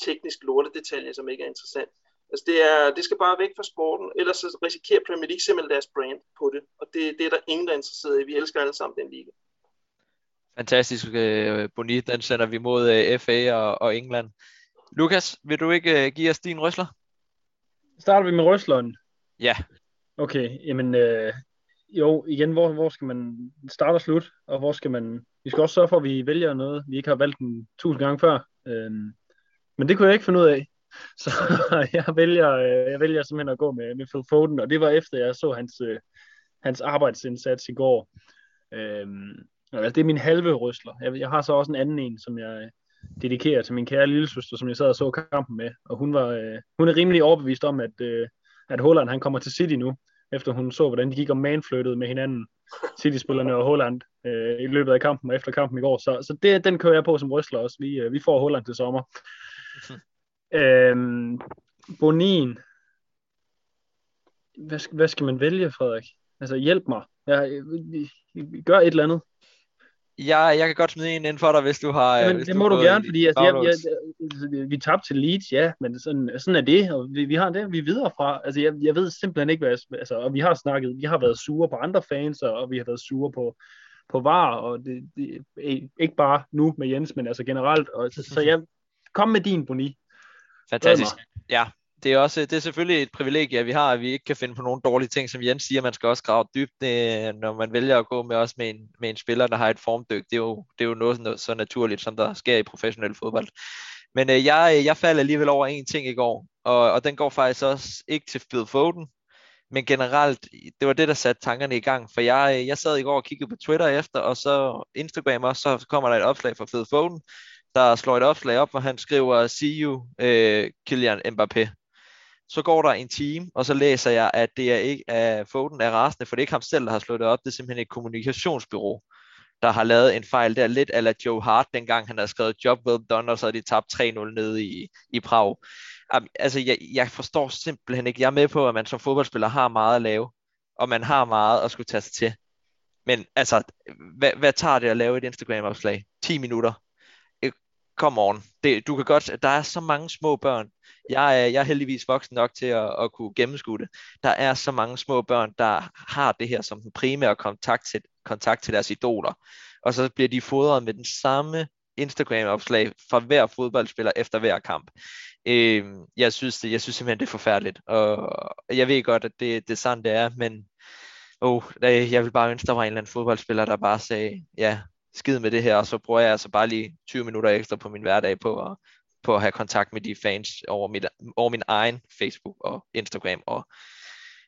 teknisk lortedetalje, som ikke er interessant. Altså det, er, det skal bare væk fra sporten, ellers så risikerer Premier League simpelthen deres brand på det, og det, det er der ingen, der er interesseret i. Vi elsker alle sammen den liga. Fantastisk, øh, Boni. Den sender vi mod øh, FA og, og England. Lukas, vil du ikke øh, give os din røsler? Starter vi med røsleren? Ja. Okay, jamen øh, jo, igen, hvor, hvor skal man starte og slutte, og hvor skal man... Vi skal også sørge for, at vi vælger noget, vi ikke har valgt en tusind gange før. Øhm, men det kunne jeg ikke finde ud af. Så jeg vælger, øh, jeg vælger simpelthen at gå med, med Phil Foden, og det var efter, jeg så hans, øh, hans arbejdsindsats i går. Øhm, altså, det er min halve røsler. Jeg, jeg har så også en anden en, som jeg øh, dedikerer til min kære lille søster, som jeg sad og så kampen med, og hun, var, øh, hun er rimelig overbevist om, at, øh, at Holland han kommer til City nu, efter hun så, hvordan de gik og manflyttede med hinanden, City-spillerne og Holland, øh, i løbet af kampen og efter kampen i går. Så, så det, den kører jeg på som røsler også. Vi, øh, vi får Holland til sommer. øhm, Bonin. Hvad, hvad skal man vælge, Frederik? Altså, hjælp mig. Jeg, gør et eller andet. Jeg, jeg kan godt smide en ind for dig, hvis du har... Jamen, hvis det må du gerne, fordi altså, jeg, jeg, jeg, vi tabte til Leeds, ja, men sådan, sådan er det, og vi, vi har det, vi er videre fra. Altså, jeg, jeg ved simpelthen ikke, hvad jeg, altså, og vi har snakket, vi har været sure på andre fans, og, og vi har været sure på, på VAR, og det, det, ikke bare nu med Jens, men altså generelt. Og, så, så jeg, kom med din, Boni. Fantastisk. Ja, det er også det er selvfølgelig et privilegie, at vi har, at vi ikke kan finde på nogle dårlige ting, som Jens siger, man skal også grave dybt, det, når man vælger at gå med også med en, med en spiller, der har et formdyk. Det er jo, det er jo noget, noget så naturligt, som der sker i professionel fodbold. Men øh, jeg, jeg faldt alligevel over en ting i går, og, og den går faktisk også ikke til Phil Foden, men generelt, det var det, der satte tankerne i gang, for jeg, jeg sad i går og kiggede på Twitter efter, og så Instagram også, så kommer der et opslag fra Phil Foden, der slår et opslag op, hvor han skriver, see you, øh, Kylian Mbappé. Så går der en time, og så læser jeg, at det er ikke at Foden er rasende, for det er ikke ham selv, der har slået det op, det er simpelthen et kommunikationsbyrå, der har lavet en fejl der, lidt ala Joe Hart, dengang han havde skrevet job well done, og så havde de tabt 3-0 nede i, i Prag. Altså, jeg, jeg forstår simpelthen ikke, jeg er med på, at man som fodboldspiller har meget at lave, og man har meget at skulle tage sig til. Men altså, hvad, hvad tager det at lave et Instagram-opslag? 10 minutter. Come on. Det, du kan godt, der er så mange små børn. Jeg er, jeg er heldigvis voksen nok til at, at kunne gennemskue det. Der er så mange små børn, der har det her som den primære kontakt til, kontakt til deres idoler. Og så bliver de fodret med den samme Instagram-opslag fra hver fodboldspiller efter hver kamp. Øh, jeg, synes det, jeg synes simpelthen, det er forfærdeligt. Og jeg ved godt, at det, det er sådan, det er, men oh, jeg vil bare ønske, der var en eller anden fodboldspiller, der bare sagde, ja, skid med det her, og så bruger jeg altså bare lige 20 minutter ekstra på min hverdag på at, på at have kontakt med de fans over, mit, over min egen Facebook og Instagram, og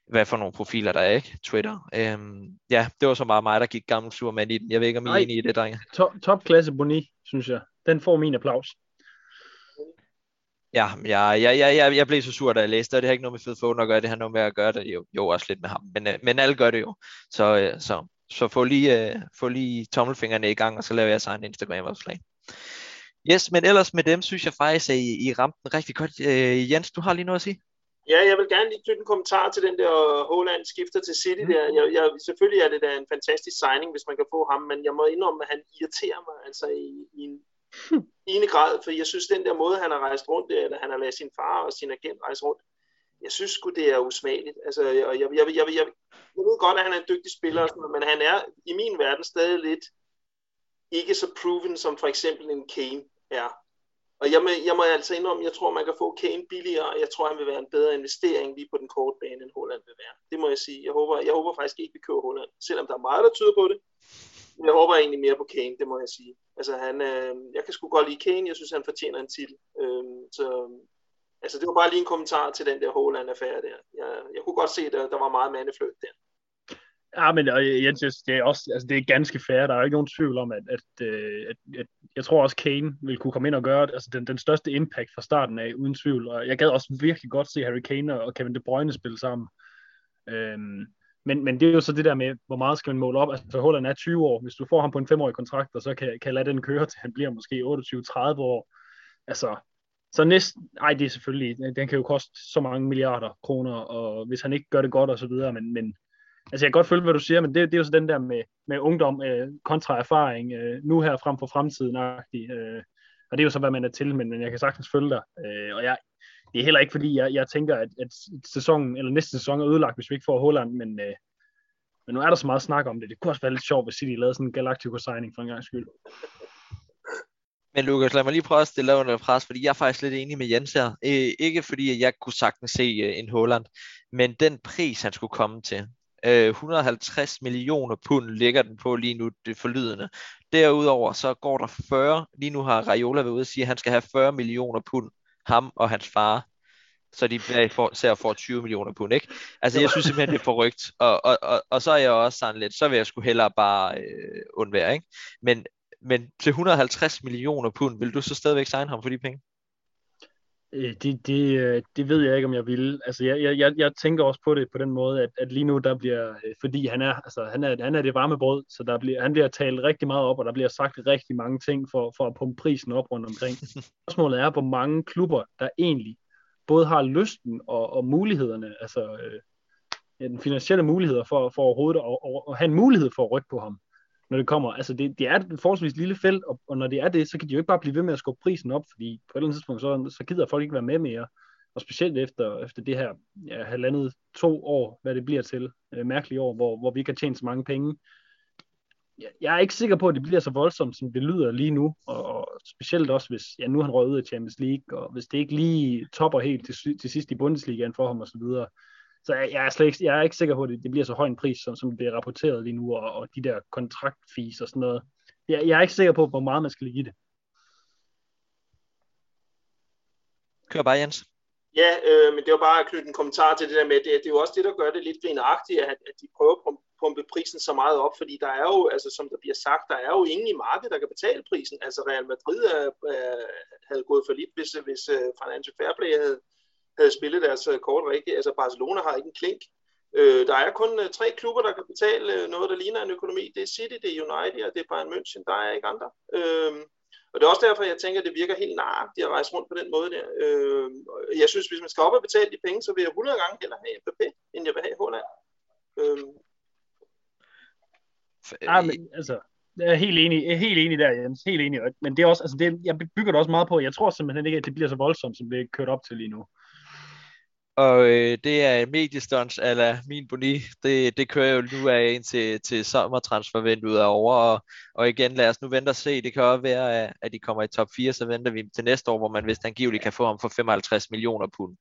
hvad for nogle profiler der er, ikke? Twitter. Øhm, ja, det var så meget mig, der gik gammel sur med i den. Jeg ved ikke, om I er enige i det, drenge. Top, topklasse Boni, synes jeg. Den får min applaus. Ja, jeg, jeg, jeg, jeg, jeg blev så sur, da jeg læste det, og det har ikke noget med Phil Foden at gøre, det har noget med at gøre det jo, jo også lidt med ham, men, øh, men alle gør det jo. Så, øh, så, så få lige, øh, få lige tommelfingrene i gang, og så laver jeg så en Instagram-opslag. Yes, men ellers med dem, synes jeg faktisk, at I, I ramte den rigtig godt. Øh, Jens, du har lige noget at sige? Ja, jeg vil gerne lige knytte en kommentar til den der Holland skifter til City Mm. der. Jeg, jeg, selvfølgelig er det da en fantastisk signing, hvis man kan få ham, men jeg må indrømme, at han irriterer mig altså i, i en ene grad, for jeg synes, den der måde, han har rejst rundt der, eller han har ladet sin far og sin agent rejse rundt, jeg synes sgu, det er usmageligt. Altså, jeg, jeg, jeg, jeg, jeg, jeg, jeg ved godt, at han er en dygtig spiller, og sådan noget, men han er i min verden stadig lidt ikke så proven, som for eksempel en Kane er. Og jeg må, jeg må altså indrømme, jeg tror, man kan få Kane billigere, og jeg tror, han vil være en bedre investering lige på den korte bane, end Holland vil være. Det må jeg sige. Jeg håber, jeg håber faktisk ikke, vi kører Holland, selvom der er meget, der tyder på det. Men jeg håber egentlig mere på Kane, det må jeg sige. Altså, han, øh, jeg kan sgu godt lide Kane, jeg synes, han fortjener en titel. Øh, så, altså, det var bare lige en kommentar til den der Holland-affære der. Jeg, jeg kunne godt se, at der, der var meget mandefløjt der. Ja, men jeg synes, det er også altså, det er ganske fair. Der er jo ikke nogen tvivl om, at, at, øh, at, at jeg tror også, Kane vil kunne komme ind og gøre altså, den, den største impact fra starten af, uden tvivl. Og jeg gad også virkelig godt se Harry Kane og Kevin De Bruyne spille sammen. Øhm, men, men det er jo så det der med, hvor meget skal man måle op. Altså, Holland er 20 år. Hvis du får ham på en femårig kontrakt, og så kan, kan lade den køre til, han bliver måske 28-30 år. Altså, så næsten, ej, det er selvfølgelig, øh, den kan jo koste så mange milliarder kroner, og hvis han ikke gør det godt og så videre, men, men altså jeg kan godt følge, hvad du siger, men det, det er jo så den der med, med ungdom øh, kontra erfaring, øh, nu her frem for fremtiden, øh, og det er jo så, hvad man er til, men, men jeg kan sagtens følge dig, øh, og jeg, det er heller ikke fordi, jeg, jeg tænker, at, at sæsonen, eller næste sæson er ødelagt, hvis vi ikke får Holland, men, øh, men nu er der så meget snak om det. Det kunne også være lidt sjovt, hvis City lavede sådan en Galactico-signing for en gang skyld. Men Lukas, lad mig lige prøve at stille dig under pres, fordi jeg er faktisk lidt enig med Jens her. Øh, ikke fordi jeg kunne sagtens se øh, en Holland, men den pris, han skulle komme til. Øh, 150 millioner pund ligger den på lige nu, det forlydende. Derudover så går der 40, lige nu har Raiola været ude og sige, at han skal have 40 millioner pund, ham og hans far så de ser for 20 millioner pund, ikke? Altså, jeg synes simpelthen, det er forrygt. Og, og, og, og så er jeg også sådan lidt, så vil jeg skulle hellere bare øh, undvære, ikke? Men, men til 150 millioner pund, vil du så stadigvæk signe ham for de penge? Øh, det, det, øh, det ved jeg ikke, om jeg vil. Altså, jeg, jeg, jeg tænker også på det på den måde, at, at lige nu, der bliver, øh, fordi han er, altså, han er, han er det varme brød, så der bliver, han bliver talt rigtig meget op, og der bliver sagt rigtig mange ting for, for at pumpe prisen op rundt omkring. Spørgsmålet er, hvor mange klubber, der egentlig både har lysten og, og mulighederne, altså øh, den finansielle muligheder for, for overhovedet at, at, at have en mulighed for at rykke på ham når det kommer. Altså, det, det er et forholdsvis lille felt, og, og når det er det, så kan de jo ikke bare blive ved med at skubbe prisen op, fordi på et eller andet tidspunkt, så, så gider folk ikke være med mere. Og specielt efter, efter det her ja, halvandet to år, hvad det bliver til, øh, mærkelige år, hvor, hvor vi ikke har tjent så mange penge. Jeg, jeg er ikke sikker på, at det bliver så voldsomt, som det lyder lige nu, og, og specielt også, hvis ja, nu han røget ud af Champions League, og hvis det ikke lige topper helt til, til sidst i Bundesligaen for ham og så videre, så jeg, jeg, er slet ikke, jeg er ikke sikker på, at det, det bliver så høj en pris, som, som det bliver rapporteret lige nu, og, og de der kontraktfees og sådan noget. Jeg, jeg er ikke sikker på, hvor meget man skal ligge i det. Kør bare, Jens. Ja, øh, men det var bare at knytte en kommentar til det der med, det, det er jo også det, der gør det lidt grinagtigt, at, at de prøver at pumpe prisen så meget op, fordi der er jo, altså som der bliver sagt, der er jo ingen i markedet, der kan betale prisen. Altså Real Madrid er, er, havde gået for lidt, hvis, hvis uh, Financial Fair Play havde, havde spillet deres uh, kort rigtigt. Altså Barcelona har ikke en klink. Uh, der er kun uh, tre klubber, der kan betale uh, noget, der ligner en økonomi. Det er City, det er United og det er Bayern München. Der er ikke andre. Uh, og det er også derfor, jeg tænker, at det virker helt narrt, at rejse rundt på den måde der. Øh, jeg synes, hvis man skal op og betale de penge, så vil jeg 100 gange hellere have Mbappé, end jeg vil have Holland. Øh. Ja, men, altså, jeg er helt enig, jeg er helt enig der, Jens. Helt enig. Men det er også, altså det, jeg bygger det også meget på. Jeg tror simpelthen ikke, at det bliver så voldsomt, som det er kørt op til lige nu. Og øh, det er mediestunts ala min boni. Det, det kører jo nu af ind til, til sommertransfervinduet er over. Og, og igen, lad os nu vente og se. Det kan også være, at de kommer i top 4, så venter vi til næste år, hvor man vist angiveligt kan få ham for 55 millioner pund,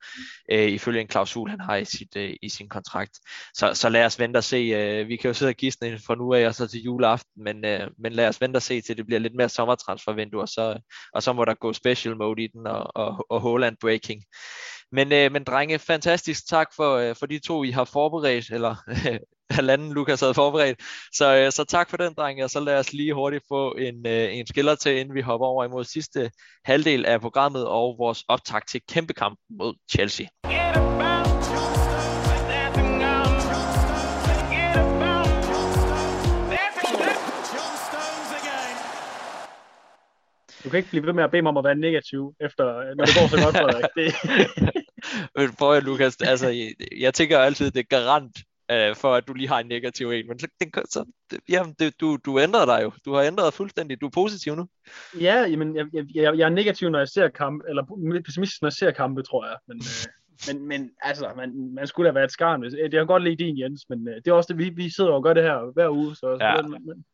øh, ifølge en klausul, han har i, sit, øh, i sin kontrakt. Så, så lad os vente og se. Øh, vi kan jo sidde og gisne fra nu af og så til juleaften, men, øh, men lad os vente og se til det bliver lidt mere sommertransfervindue, og så, og så må der gå special mode i den, og, og, og Holland breaking. Men, øh, men drenge, fantastisk tak for, øh, for de to, I har forberedt, eller halvanden Lukas havde forberedt. Så, øh, så tak for den, drenge, og så lad os lige hurtigt få en, øh, en skiller til, inden vi hopper over imod sidste halvdel af programmet og vores optakt til kæmpekampen mod Chelsea. Du kan ikke blive ved med at bede mig om at være negativ, efter, når det går så godt, Frederik. Det... Prøv at, Lukas, altså, jeg, jeg tænker altid, det er garant øh, for, at du lige har en negativ en, men så, det, så jamen, det, du, du ændrer dig jo. Du har ændret fuldstændig. Du er positiv nu. Ja, jamen, jeg, jeg, jeg er negativ, når jeg ser kampe, eller pessimistisk, når jeg ser kampe, tror jeg. Men, øh, men, men altså, man, man skulle da være et skarn. Det har godt lide din, Jens, men øh, det er også det, vi, vi sidder og gør det her hver uge. Så, ja. Så, men, men,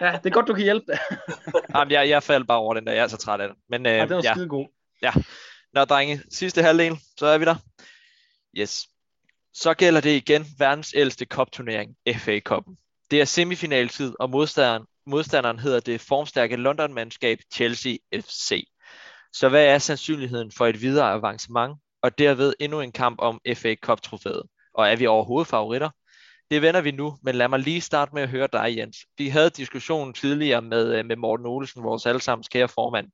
ja, det er godt, du kan hjælpe det. Jamen, jeg, jeg faldt bare over den der. Jeg er så træt af det. Men, øh, ja, det var ja. skide god. Ja. Nå, drenge, sidste halvdel, så er vi der. Yes. Så gælder det igen verdens ældste cup-turnering, FA Cup'en. Det er semifinaltid, og modstanderen, modstanderen hedder det formstærke London-mandskab Chelsea FC. Så hvad er sandsynligheden for et videre avancement, og derved endnu en kamp om FA Cup-trofæet? Og er vi overhovedet favoritter? Det vender vi nu, men lad mig lige starte med at høre dig, Jens. Vi havde diskussionen tidligere med, øh, med Morten Olsen, vores allesammens kære formand.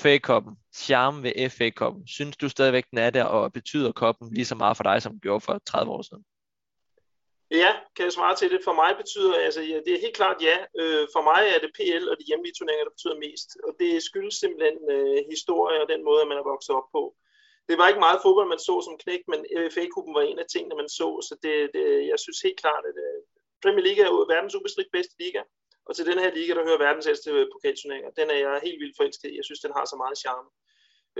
FA Cup'en, charme ved FA Cup'en. Synes du stadigvæk, den er der, og betyder Cup'en lige så meget for dig, som den gjorde for 30 år siden? Ja, kan jeg svare til det. For mig betyder, altså ja, det er helt klart ja. Øh, for mig er det PL og de hjemlige turneringer, der betyder mest. Og det skyldes simpelthen øh, historie og den måde, man er vokset op på. Det var ikke meget fodbold, man så som knæk, men FA-kuppen var en af tingene, man så. Så det, det, jeg synes helt klart, at øh, Premier League er verdens ubestridt bedste liga. Og til den her liga, der hører verdens ældste øh, pokalturneringer, den er jeg helt vildt forelsket i. Jeg synes, den har så meget charme.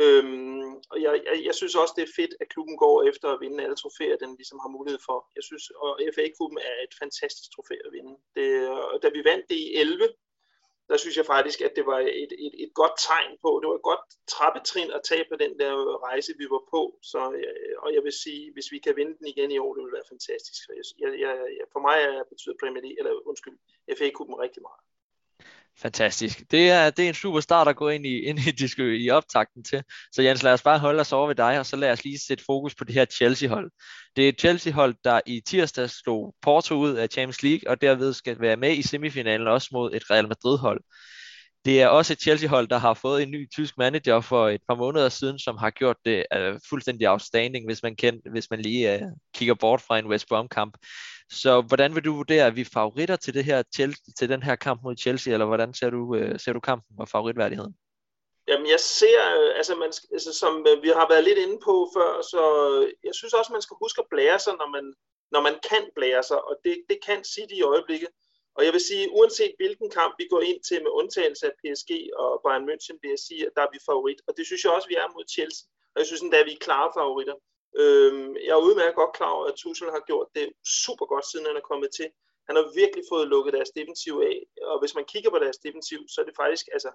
Øhm, og jeg, jeg, jeg synes også, det er fedt, at klubben går efter at vinde alle trofæer, den ligesom har mulighed for. Jeg synes, og FA-klubben er et fantastisk trofæ at vinde. Det, og da vi vandt det i 11, der synes jeg faktisk, at det var et, et, et godt tegn på. Det var et godt trappetrin at tage på den der øh, rejse, vi var på. Så, øh, og jeg vil sige, hvis vi kan vinde den igen i år, det vil være fantastisk. Jeg, jeg, jeg, for mig er, betyder Premier League, eller undskyld, FA-klubben rigtig meget. Fantastisk. Det er, det er en super start at gå ind i, ind i, disku, i optakten til. Så Jens, lad os bare holde os over ved dig, og så lad os lige sætte fokus på det her Chelsea-hold. Det er et Chelsea-hold, der i tirsdag slog Porto ud af Champions League, og derved skal være med i semifinalen også mod et Real Madrid-hold. Det er også et Chelsea-hold, der har fået en ny tysk manager for et par måneder siden, som har gjort det uh, fuldstændig outstanding, hvis man, kend, hvis man lige uh, kigger bort fra en West Brom-kamp. Så hvordan vil du vurdere, at vi favoritter til, det her, til den her kamp mod Chelsea, eller hvordan ser du, øh, ser du kampen og favoritværdigheden? Jamen jeg ser, øh, altså, man, altså som øh, vi har været lidt inde på før, så jeg synes også, man skal huske at blære sig, når man, når man kan blære sig, og det, det kan City i øjeblikket. Og jeg vil sige, uanset hvilken kamp vi går ind til med undtagelse af PSG og Bayern München, vil jeg sige, at der er vi favorit. Og det synes jeg også, vi er mod Chelsea. Og jeg synes endda, at vi er klare favoritter. Øhm, jeg er udmærket godt klar over, at Tuchel har gjort det super godt, siden han er kommet til. Han har virkelig fået lukket deres defensiv af. Og hvis man kigger på deres defensiv, så er det faktisk, altså,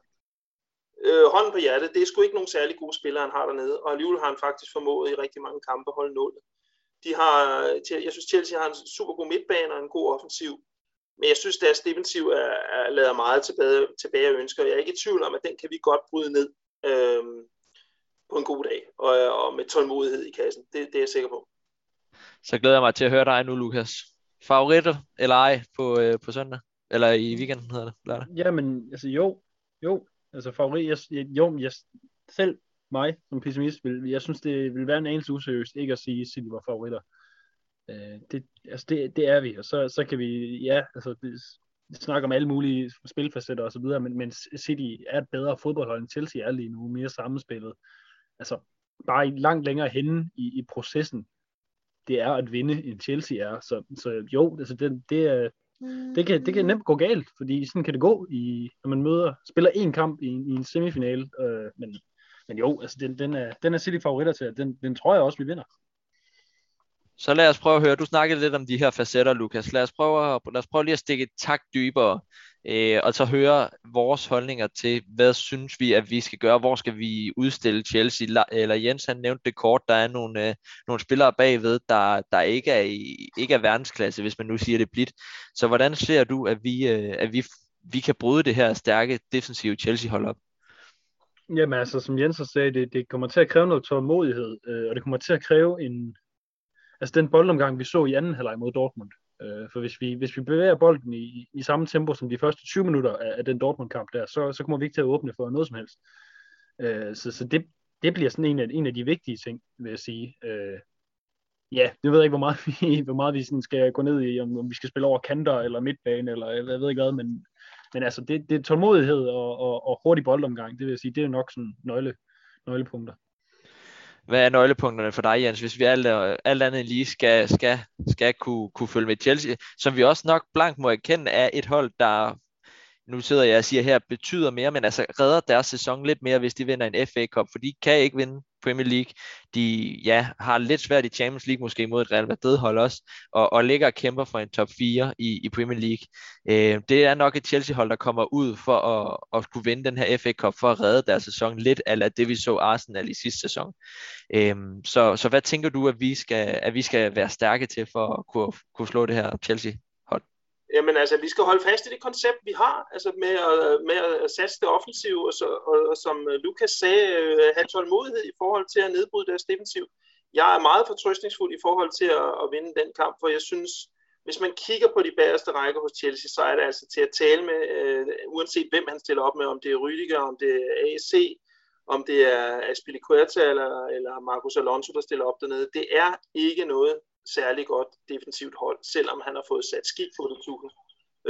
øh, hånden på hjertet, det er sgu ikke nogen særlig gode spillere, han har dernede. Og alligevel har han faktisk formået i rigtig mange kampe at holde nullet. De har, jeg synes, Chelsea har en super god midtbane og en god offensiv. Men jeg synes, deres defensiv er, er lader meget tilbage, tilbage at ønske, og jeg er ikke i tvivl om, at den kan vi godt bryde ned øhm, på en god dag, og, og med tålmodighed i kassen. Det, det er jeg sikker på. Så glæder jeg mig til at høre dig nu, Lukas. Favoritter eller ej på, øh, på søndag? Eller i weekenden hedder det, lørdag? Jamen, altså jo, jo. Altså favorit, jeg, jo, jeg, selv mig som pessimist, vil, jeg synes, det vil være en anelse useriøst ikke at sige, at City var favoritter. Øh, det, altså det, det er vi, og så, så kan vi, ja, altså det, snakker om alle mulige spilfacetter og så videre, men, men City er et bedre fodboldhold end Chelsea er lige nu, mere sammenspillet. Altså, bare langt længere henne i, i processen, det er at vinde, end Chelsea er. Så, så jo, altså det, det, er, det, kan, det kan nemt gå galt, fordi sådan kan det gå, i, når man møder, spiller en kamp i, i en semifinale. Øh, men, men jo, altså den, den, er, den er City favoritter til, den, den tror jeg også, vi vinder. Så lad os prøve at høre, du snakkede lidt om de her facetter, Lukas. Lad os prøve, lad os prøve lige at stikke et tak dybere, øh, og så høre vores holdninger til, hvad synes vi, at vi skal gøre, hvor skal vi udstille Chelsea, eller Jens han nævnte det kort, der er nogle, øh, nogle spillere bagved, der, der ikke, er i, ikke er verdensklasse, hvis man nu siger det blidt. Så hvordan ser du, at vi, øh, at vi, vi kan bryde det her stærke defensive Chelsea-hold op? Jamen altså, som Jens har sagde, det, det kommer til at kræve noget tålmodighed, øh, og det kommer til at kræve en, altså den boldomgang, vi så i anden halvleg mod Dortmund. Øh, for hvis vi, hvis vi bevæger bolden i, i samme tempo som de første 20 minutter af, af den Dortmund-kamp der, så, så kommer vi ikke til at åbne for noget som helst. Øh, så så det, det bliver sådan en af, en af de vigtige ting, vil jeg sige. Øh, ja, det ved jeg ikke, hvor meget vi, hvor meget vi sådan skal gå ned i, om, om vi skal spille over kanter eller midtbane, eller jeg ved ikke hvad, men, men altså, det, det er tålmodighed og, og, og hurtig boldomgang, det vil jeg sige, det er nok sådan nøgle, nøglepunkter. Hvad er nøglepunkterne for dig, Jens, hvis vi alt, alt andet lige skal, skal, skal kunne, kunne følge med Chelsea, som vi også nok blank må erkende er et hold, der nu sidder jeg og siger her, betyder mere, men altså redder deres sæson lidt mere, hvis de vinder en FA Cup, for de kan ikke vinde Premier League. De ja, har lidt svært i Champions League måske mod et Real Madrid hold også, og, og ligger og kæmper for en top 4 i, i Premier League. Øh, det er nok et Chelsea hold, der kommer ud for at, at kunne vinde den her FA Cup, for at redde deres sæson lidt, af det vi så Arsenal i sidste sæson. Øh, så, så hvad tænker du, at vi skal, at vi skal være stærke til for at kunne, kunne slå det her Chelsea Jamen altså, vi skal holde fast i det koncept, vi har, altså med at, med at satse det offensive, og, så, og, og som Lukas sagde, øh, have tålmodighed i forhold til at nedbryde deres defensiv. Jeg er meget fortrøstningsfuld i forhold til at, at vinde den kamp, for jeg synes, hvis man kigger på de bagerste rækker hos Chelsea, så er det altså til at tale med, øh, uanset hvem han stiller op med, om det er Rydiger, om det er AC, om det er Aspilicueta eller, eller Marcos Alonso, der stiller op dernede. Det er ikke noget særlig godt defensivt hold, selvom han har fået sat skik på det tusind.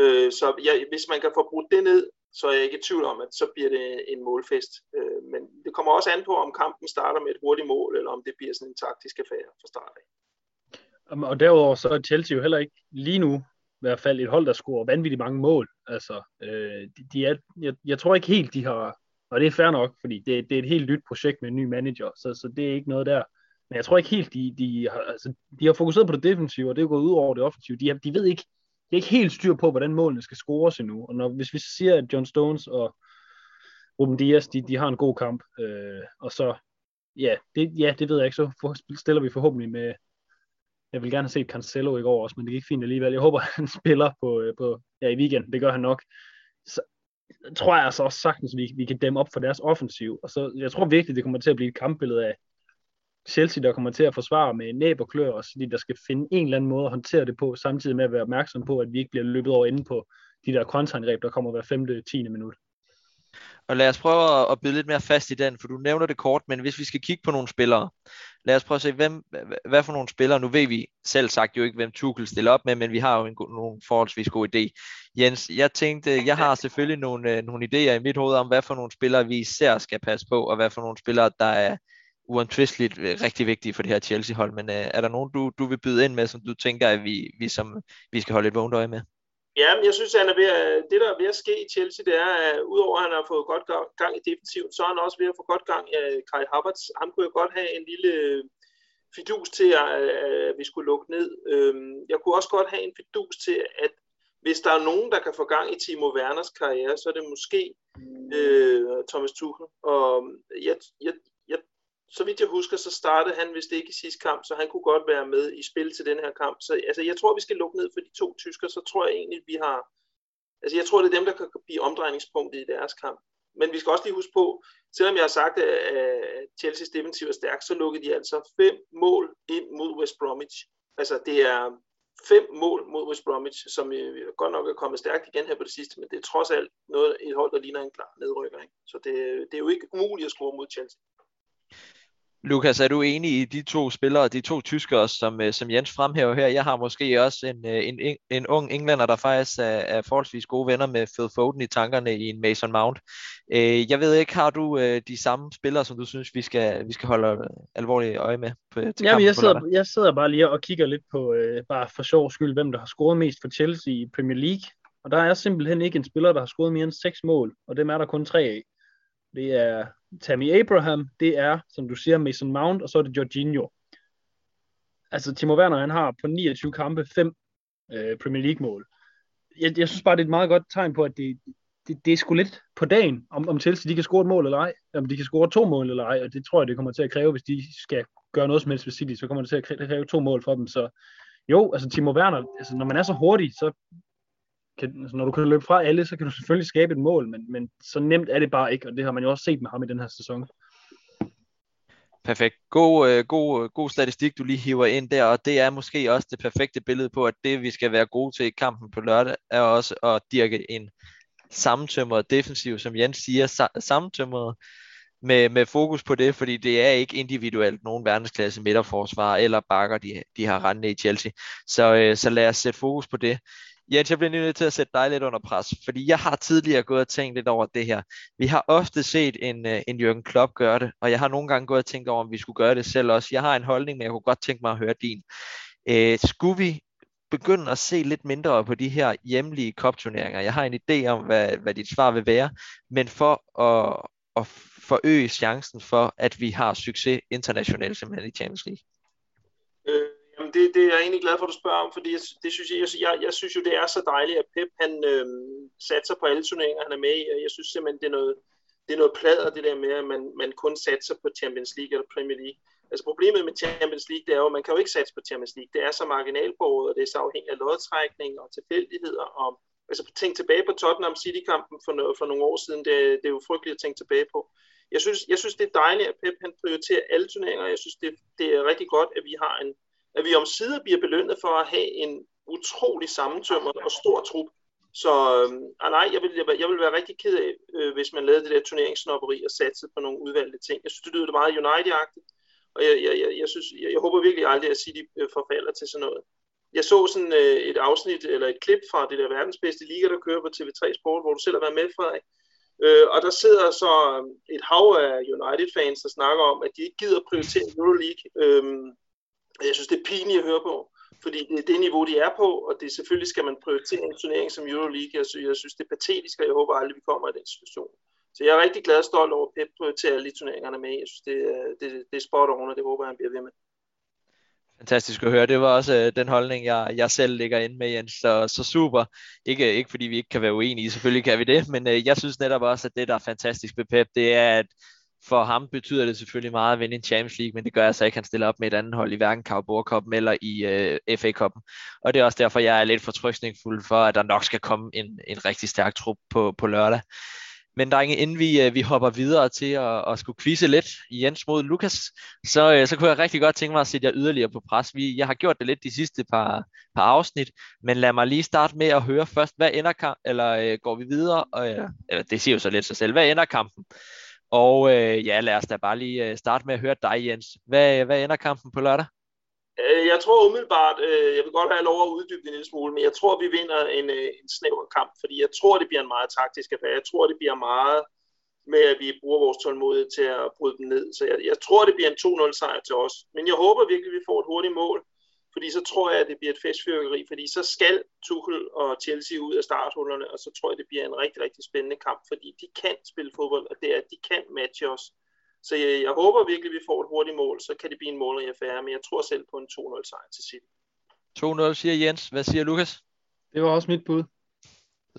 Øh, så ja, hvis man kan få brudt det ned, så er jeg ikke i tvivl om, at så bliver det en målfest. Øh, men det kommer også an på, om kampen starter med et hurtigt mål, eller om det bliver sådan en taktisk affære fra start af. Og derudover så er Chelsea jo heller ikke lige nu i hvert fald et hold, der scorer vanvittigt mange mål. Altså, øh, de, de er, jeg, jeg tror ikke helt, de har Og det er fair nok, fordi det, det er et helt nyt projekt med en ny manager, så, så det er ikke noget der. Men jeg tror ikke helt, de, de, har, altså, de har fokuseret på det defensive, og det er gået ud over det offensive. De, har, de ved ikke, de er ikke helt styr på, hvordan målene skal scores endnu. Og når, hvis vi siger, at John Stones og Ruben Dias, de, de har en god kamp, øh, og så, ja det, ja, det ved jeg ikke, så for, stiller vi forhåbentlig med, jeg vil gerne have set Cancelo i går også, men det gik fint alligevel. Jeg håber, han spiller på, øh, på ja, i weekenden. Det gør han nok. Så tror jeg altså også sagtens, at vi, vi kan dæmme op for deres offensiv. Og så, jeg tror virkelig, det kommer til at blive et kampbillede af Chelsea, der kommer til at forsvare med næb og klør, også, fordi der skal finde en eller anden måde at håndtere det på, samtidig med at være opmærksom på, at vi ikke bliver løbet over inde på de der kontraangreb, der kommer hver femte, tiende minut. Og lad os prøve at bide lidt mere fast i den, for du nævner det kort, men hvis vi skal kigge på nogle spillere, lad os prøve at se, hvem, hvad for nogle spillere, nu ved vi selv sagt jo ikke, hvem Tuchel stiller op med, men vi har jo en, nogle forholdsvis gode idé. Jens, jeg tænkte, jeg har selvfølgelig nogle, øh, nogle idéer i mit hoved om, hvad for nogle spillere vi især skal passe på, og hvad for nogle spillere, der er uantvisteligt øh, rigtig vigtige for det her Chelsea-hold, men øh, er der nogen, du, du vil byde ind med, som du tænker, at vi, vi, som, vi skal holde et vågent øje med? Ja, men jeg synes, at han er ved at, det, der er ved at ske i Chelsea, det er, at udover at han har fået godt gang i defensiven, så er han også ved at få godt gang i Kai Havertz. Han kunne jo godt have en lille øh, fidus til, at, at vi skulle lukke ned. Øhm, jeg kunne også godt have en fidus til, at hvis der er nogen, der kan få gang i Timo Werners karriere, så er det måske øh, Thomas Tuchel. Og øhm, jeg, jeg, så vidt jeg husker, så startede han, hvis det ikke i sidste kamp, så han kunne godt være med i spil til den her kamp. Så altså, jeg tror, vi skal lukke ned for de to tysker, så tror jeg egentlig, vi har... Altså, jeg tror, det er dem, der kan blive omdrejningspunktet i deres kamp. Men vi skal også lige huske på, selvom jeg har sagt, at Chelsea's defensiv er stærk, så lukkede de altså fem mål ind mod West Bromwich. Altså, det er fem mål mod West Bromwich, som øh, godt nok er kommet stærkt igen her på det sidste, men det er trods alt noget, et hold, der ligner en klar nedrykker. Ikke? Så det, det er jo ikke umuligt at score mod Chelsea. Lukas, er du enig i de to spillere, de to tyskere, som, øh, som Jens fremhæver her? Jeg har måske også en, øh, en, en ung englænder, der faktisk er, er forholdsvis gode venner med Phil Foden i tankerne i en Mason Mount. Øh, jeg ved ikke, har du de samme spillere, som du synes, vi skal, vi skal holde alvorligt øje med? På, til Jamen, jeg, sidder, jeg sidder bare lige og kigger lidt på, bare for sjov skyld, hvem der har scoret mest for Chelsea i Premier League. Og der er simpelthen ikke en spiller, der har scoret mere end seks mål, og dem er der kun tre af. Det er Tammy Abraham, det er, som du siger, Mason Mount, og så er det Jorginho. Altså, Timo Werner, han har på 29 kampe fem øh, Premier League-mål. Jeg, jeg synes bare, det er et meget godt tegn på, at det, det, det er sgu lidt på dagen, om, om Chelsea de kan score et mål eller ej, om de kan score to mål eller ej, og det tror jeg, det kommer til at kræve, hvis de skal gøre noget som helst ved City, så kommer det til at kræve, kræve to mål for dem, så jo, altså Timo Werner, altså når man er så hurtig, så kan, altså når du kan løbe fra alle, så kan du selvfølgelig skabe et mål, men, men så nemt er det bare ikke, og det har man jo også set med ham i den her sæson. Perfekt. God, øh, god, god statistik, du lige hiver ind der, og det er måske også det perfekte billede på, at det vi skal være gode til i kampen på lørdag, er også at dirke en sammentømret defensiv, som Jens siger, sammentømret med, med fokus på det, fordi det er ikke individuelt nogen verdensklasse midterforsvar eller bakker, de, de har rendt i Chelsea. Så, øh, så lad os sætte fokus på det. Jens, jeg bliver nødt til at sætte dig lidt under pres, fordi jeg har tidligere gået og tænkt lidt over det her. Vi har ofte set en, øh, en Jürgen Klopp gøre det, og jeg har nogle gange gået og tænkt over, om vi skulle gøre det selv også. Jeg har en holdning, men jeg kunne godt tænke mig at høre din. Øh, skulle vi begynde at se lidt mindre på de her hjemlige kopturneringer? Jeg har en idé om, hvad, hvad dit svar vil være, men for at, at forøge chancen for, at vi har succes internationalt simpelthen i Champions League. Øh, det, det er jeg egentlig glad for, at du spørger om, fordi jeg, det synes jeg, jeg, jeg synes jo, det er så dejligt, at Pep han øh, satser på alle turneringer, han er med i, og jeg synes simpelthen, det er noget, det er noget plader, det der med, at man, man kun satser på Champions League eller Premier League. Altså problemet med Champions League, det er jo, at man kan jo ikke satse på Champions League. Det er så marginalbordet, og det er så afhængigt af lodtrækning og tilfældigheder. Og, altså tænk tilbage på Tottenham City-kampen for, for nogle år siden, det, det er jo frygteligt at tænke tilbage på. Jeg synes, jeg synes det er dejligt, at Pep han prioriterer alle turneringer. Jeg synes, det, det er rigtig godt, at vi har en, at vi om sider bliver belønnet for at have en utrolig sammentømret og stor trup. Så øh, ah, nej, jeg vil, jeg vil være rigtig ked af, øh, hvis man lavede det der turneringssnopperi og satte på nogle udvalgte ting. Jeg synes, det lyder meget United-agtigt, og jeg, jeg, jeg, jeg, synes, jeg, jeg håber virkelig aldrig, at City øh, forfalder til sådan noget. Jeg så sådan øh, et afsnit, eller et klip fra det der verdens bedste liga, der kører på TV3 Sport, hvor du selv har været med, Frederik. Øh, og der sidder så øh, et hav af United-fans, der snakker om, at de ikke gider prioritere Euroleague. Øh, jeg synes, det er pinligt at høre på, fordi det er det niveau, de er på, og det selvfølgelig skal man prioritere en turnering som Euroleague. Jeg synes, jeg synes det er patetisk, og jeg håber aldrig, vi kommer i den situation. Så jeg er rigtig glad og stolt over, at Pep prioriterer alle de turneringerne med. Jeg synes, det, det, det er spot on, og det håber jeg, han bliver ved med. Fantastisk at høre. Det var også øh, den holdning, jeg, jeg selv ligger inde med, Jens. Så, så super. Ikke, ikke fordi vi ikke kan være uenige, selvfølgelig kan vi det, men øh, jeg synes netop også, at det, der er fantastisk ved Pep, det er, at for ham betyder det selvfølgelig meget at vinde en Champions League, men det gør altså ikke, at han stiller op med et andet hold i hverken Carabao Cup eller i øh, FA Cup'en. Og det er også derfor, jeg er lidt fortrystningsfuld for, at der nok skal komme en, en rigtig stærk trup på, på lørdag. Men drenge, inden vi, øh, vi hopper videre til at, at skulle quizze lidt Jens mod Lukas, så, øh, så kunne jeg rigtig godt tænke mig at sætte jer yderligere på pres. Vi, jeg har gjort det lidt de sidste par, par afsnit, men lad mig lige starte med at høre først, hvad ender kamp, eller øh, går vi videre? Og, øh, eller, det siger jo så lidt sig selv. Hvad ender kampen? Og øh, ja, lad os da bare lige øh, starte med at høre dig, Jens. Hvad, hvad ender kampen på lørdag? Øh, jeg tror umiddelbart, øh, jeg vil godt have lov at uddybe det en lille smule, men jeg tror, vi vinder en, øh, en snæver kamp, fordi jeg tror, det bliver en meget taktisk affære. Jeg tror, det bliver meget med, at vi bruger vores tålmodighed til at bryde dem ned. Så jeg, jeg tror, det bliver en 2-0 sejr til os. Men jeg håber virkelig, at vi får et hurtigt mål, fordi så tror jeg, at det bliver et festfyrkeri, fordi så skal Tuchel og Chelsea ud af starthullerne, og så tror jeg, det bliver en rigtig, rigtig spændende kamp, fordi de kan spille fodbold, og det er, at de kan matche os. Så jeg, jeg håber virkelig, at vi får et hurtigt mål, så kan det blive en målrig affære, men jeg tror selv på en 2-0 sejr til City. 2-0 siger Jens. Hvad siger Lukas? Det var også mit bud.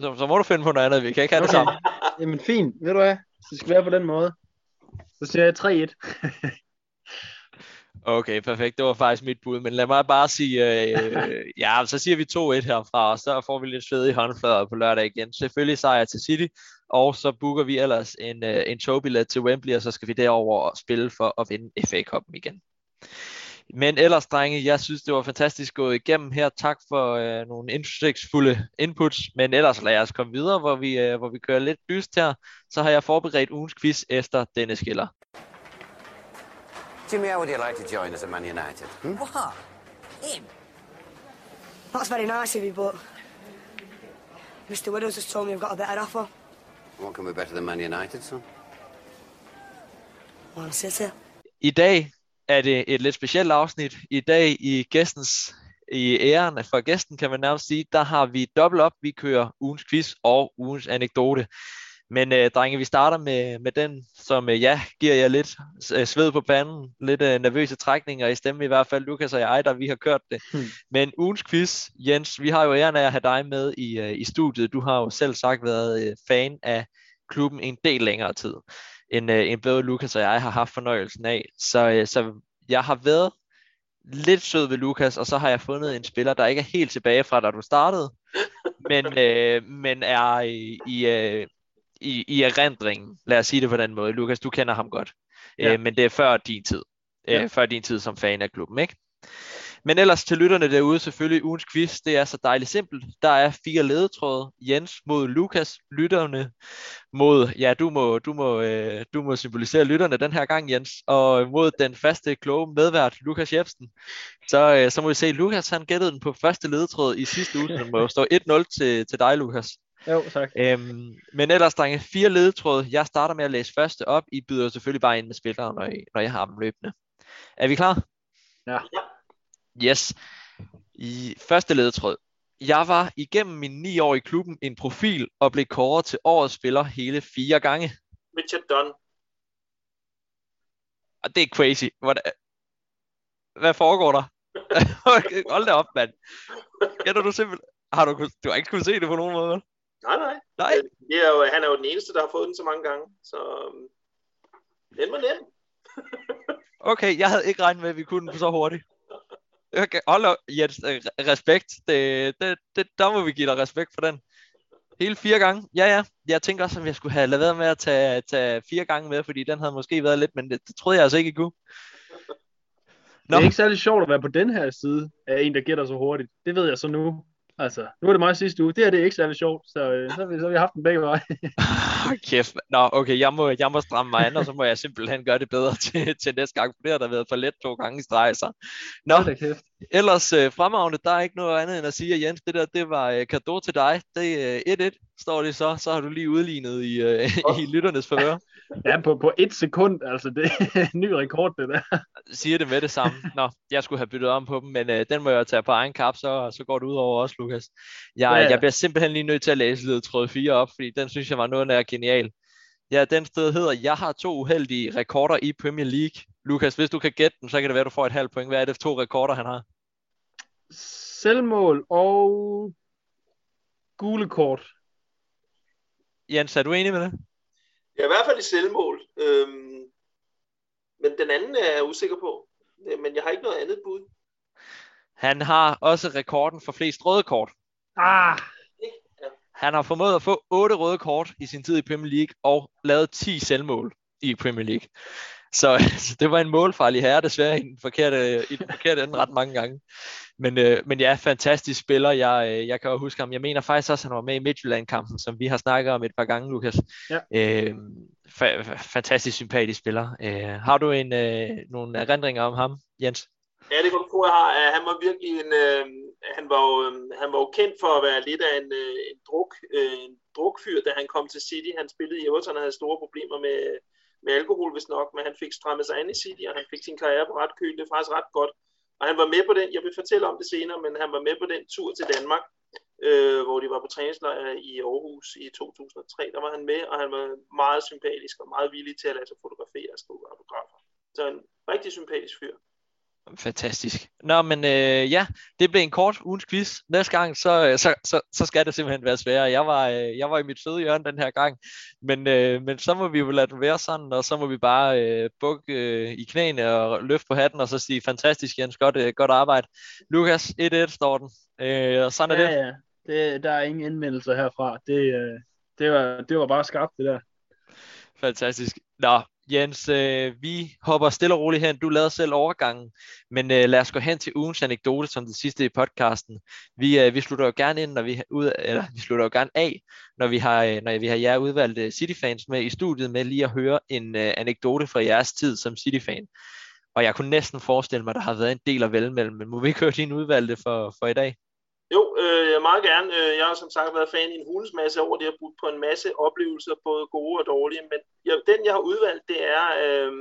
Så, så må du finde på noget andet. Vi kan ikke have det samme. Jamen fint, ved du hvad? Det skal være på den måde. Så siger jeg 3-1. Okay, perfekt. Det var faktisk mit bud, men lad mig bare sige, øh, ja, så siger vi 2-1 herfra, og så får vi lidt sved i håndflader på lørdag igen. Selvfølgelig sejr til City, og så booker vi ellers en, øh, en togbillet til Wembley, og så skal vi derover og spille for at vinde FA Cup'en igen. Men ellers, drenge, jeg synes, det var fantastisk gået igennem her. Tak for øh, nogle indsigtsfulde inputs. Men ellers lad os komme videre, hvor vi, øh, hvor vi kører lidt dyst her. Så har jeg forberedt ugens quiz efter denne skiller. Jimmy, how would you like to join us at Man United? Hmm? What? Him? That's very nice of you, but Mr. Widows has told me I've got a better offer. What can be better than Man United, son? Man City. I dag er det et lidt specielt afsnit. I dag i gæstens i æren for gæsten, kan man nærmest sige, der har vi dobbelt op. Vi kører ugens quiz og ugens anekdote. Men øh, drenge, vi starter med, med den, som øh, ja, giver jer lidt øh, sved på panden, lidt øh, nervøse trækninger i stemme i hvert fald, Lukas og jeg, der vi har kørt det. Hmm. Men ugens quiz, Jens, vi har jo æren af at have dig med i, øh, i studiet. Du har jo selv sagt været øh, fan af klubben en del længere tid, end, øh, end både Lukas og jeg har haft fornøjelsen af. Så, øh, så jeg har været lidt sød ved Lukas, og så har jeg fundet en spiller, der ikke er helt tilbage fra, da du startede, men, øh, men er i, i, øh, i, i erindringen. Lad os sige det på den måde. Lukas, du kender ham godt. Ja. Øh, men det er før din tid. Øh, ja. Før din tid som fan af klubben, ikke? Men ellers til lytterne derude, selvfølgelig ugens quiz, det er så dejligt simpelt. Der er fire ledetråde. Jens mod Lukas, lytterne mod, ja, du må, du må, øh, du må symbolisere lytterne den her gang, Jens, og mod den faste, kloge medvært, Lukas Jebsen. Så, øh, så må vi se, Lukas han gættede den på første ledetråd i sidste uge, så må jo stå 1-0 til, til dig, Lukas. Jo, tak. Øhm, men ellers, drenge, fire ledetråde. Jeg starter med at læse første op. I byder selvfølgelig bare ind med spillere, når, I, når jeg har dem løbende. Er vi klar? Ja. Yes. I første ledetråd. Jeg var igennem mine ni år i klubben en profil og blev kåret til årets spiller hele fire gange. Richard Dunn. Og det er crazy. Hvad, hvad foregår der? Hold da op, mand. Kender du simpelthen... Har du, du har ikke kunnet se det på nogen måde, vel? Nej, nej. Nej. Det er jo, han er jo den eneste, der har fået den så mange gange. Så øhm, den var nem. okay, jeg havde ikke regnet med, at vi kunne den så hurtigt. Okay, hold op, Jens, øh, respekt. Det, det, det, der må vi give dig respekt for den. Hele fire gange. Ja, ja. Jeg tænker også, at jeg skulle have lavet være med at tage, tage fire gange med, fordi den havde måske været lidt, men det, det troede jeg altså ikke, I kunne. Nå. Det er ikke særlig sjovt at være på den her side af en, der gætter så hurtigt. Det ved jeg så nu. Altså, nu er det mig sidste uge. Det her det er ikke særlig sjovt, så, øh, så, har vi, så har vi haft den begge veje. Kæft. Nå, okay, jeg må, jeg må stramme mig an, og så må jeg simpelthen gøre det bedre til, til næste gang, for det har der været for let to gange i streg, så. Nå, kæft. ellers øh, fremragende, der er ikke noget andet end at sige, at Jens, det der, det var øh, kado til dig. Det er øh, 1-1, står det så, så har du lige udlignet i, øh, oh. i lytternes favør. Ja, på, på et sekund, altså det er en ny rekord, det der. Siger det med det samme. Nå, jeg skulle have byttet om på dem, men øh, den må jeg tage på egen kap, så, så går det ud over os, Lukas. Jeg, ja, ja. jeg bliver simpelthen lige nødt til at læse led tråd 4 op, fordi den synes jeg var noget af genial. Ja, den sted hedder, jeg har to uheldige rekorder i Premier League. Lukas, hvis du kan gætte den, så kan det være, du får et halvt point. Hvad er det for to rekorder, han har? Selvmål og gule kort. Jens, er du enig med det? Ja, i hvert fald i selvmål. Øhm, men den anden er jeg usikker på. Øh, Men jeg har ikke noget andet bud. Han har også rekorden for flest røde kort. Ah, Han har formået at få 8 røde kort i sin tid i Premier League og lavet 10 selvmål i Premier League. Så, så det var en målfarlig herre desværre i den forkerte, i den forkerte ende ret mange gange. Men, øh, men ja, fantastisk spiller. Jeg, øh, jeg kan jo huske ham. Jeg mener faktisk også, at han var med i Midtjylland-kampen, som vi har snakket om et par gange, Lukas. Ja. Øh, fa- fa- fantastisk sympatisk spiller. Øh, har du en, øh, nogle erindringer om ham, Jens? Ja, det kan du tro, jeg har. Han var virkelig en, øh, han, var jo, øh, han var jo kendt for at være lidt af en, øh, en, druk, øh, en drukfyr, da han kom til City. Han spillede i Everton og havde store problemer med, med alkohol, hvis nok, men han fik strammet sig ind i City, og han fik sin karriere på ret køl. Det er faktisk ret godt. Og han var med på den, jeg vil fortælle om det senere, men han var med på den tur til Danmark, øh, hvor de var på træningslejr i Aarhus i 2003. Der var han med, og han var meget sympatisk og meget villig til at lade sig fotografere og skrive autografer. Så en rigtig sympatisk fyr. Fantastisk. Nå, men øh, ja, det blev en kort ugens quiz. Næste gang, så, så, så, så skal det simpelthen være sværere. Jeg var, øh, jeg var i mit søde hjørne den her gang, men, øh, men så må vi jo lade det være sådan, og så må vi bare øh, bukke øh, i knæene og løfte på hatten, og så sige, fantastisk Jens, godt, øh, godt arbejde. Lukas, 1-1 står den. Øh, og sådan er ja, det. ja. det. Der er ingen indmeldelser herfra. Det, øh, det, var, det var bare skarpt, det der. Fantastisk. Nå, Jens, øh, vi hopper stille og roligt hen. Du lavede selv overgangen, men øh, lad os gå hen til ugens anekdote som det sidste i podcasten. Vi, øh, vi slutter jo gerne ind, når vi ud, eller vi slutter jo gerne af, når vi har, øh, når vi har jer udvalgte City-fans med i studiet med lige at høre en øh, anekdote fra jeres tid som City-fan. Og jeg kunne næsten forestille mig, at der har været en del af vælge mellem, men må vi ikke høre din udvalgte for, for i dag? Jo, øh, meget gerne. Øh, jeg har som sagt været fan i en hulens masse år. Det har brugt på en masse oplevelser, både gode og dårlige. Men jeg, den, jeg har udvalgt, det er øh,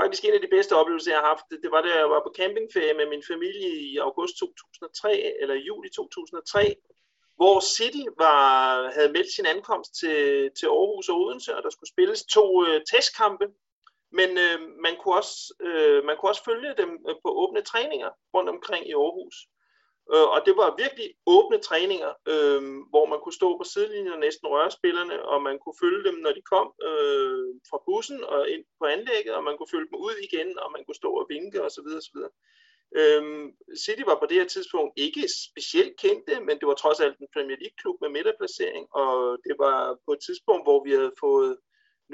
faktisk en af de bedste oplevelser, jeg har haft. Det, var, da jeg var på campingferie med min familie i august 2003, eller juli 2003, hvor City var, havde meldt sin ankomst til, til Aarhus og Odense, og der skulle spilles to øh, testkampe. Men øh, man, kunne også, øh, man kunne også følge dem øh, på åbne træninger rundt omkring i Aarhus. Øh, og det var virkelig åbne træninger, øh, hvor man kunne stå på sidelinjen og næsten røre spillerne, og man kunne følge dem, når de kom øh, fra bussen og ind på anlægget, og man kunne følge dem ud igen, og man kunne stå og vinke osv. osv. Øhm, City var på det her tidspunkt ikke specielt kendte, men det var trods alt en Premier League-klub med midterplacering, og det var på et tidspunkt, hvor vi havde fået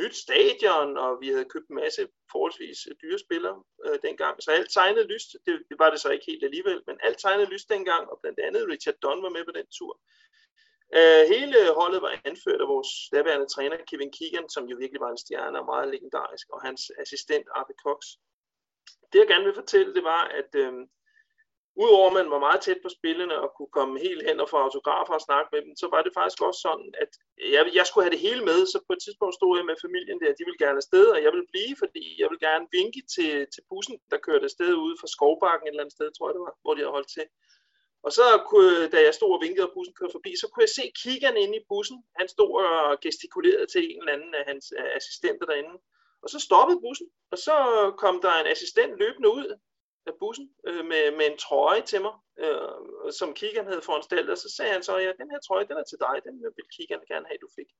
nyt stadion, og vi havde købt en masse forholdsvis dyre spillere øh, dengang. Så alt tegnede lyst, det, det var det så ikke helt alligevel, men alt tegnede lyst dengang, og blandt andet Richard Dunn var med på den tur. Øh, hele holdet var anført af vores daværende træner Kevin Keegan, som jo virkelig var en stjerne og meget legendarisk, og hans assistent Arthur Cox. Det jeg gerne vil fortælle, det var, at øh, Udover at man var meget tæt på spillene og kunne komme helt hen og få autografer og snakke med dem, så var det faktisk også sådan, at jeg, jeg skulle have det hele med, så på et tidspunkt stod jeg med familien der, de ville gerne afsted, og jeg ville blive, fordi jeg ville gerne vinke til, til bussen, der kørte afsted ude fra Skovbakken et eller andet sted, tror jeg det var, hvor de havde holdt til. Og så kunne, da jeg stod og vinkede, og bussen kørte forbi, så kunne jeg se kiggeren inde i bussen. Han stod og gestikulerede til en eller anden af hans assistenter derinde. Og så stoppede bussen, og så kom der en assistent løbende ud af bussen øh, med, med en trøje til mig, øh, som Kigan havde foranstaltet, og så sagde han så, ja, den her trøje, den er til dig, den vil Kigan gerne have, du fik.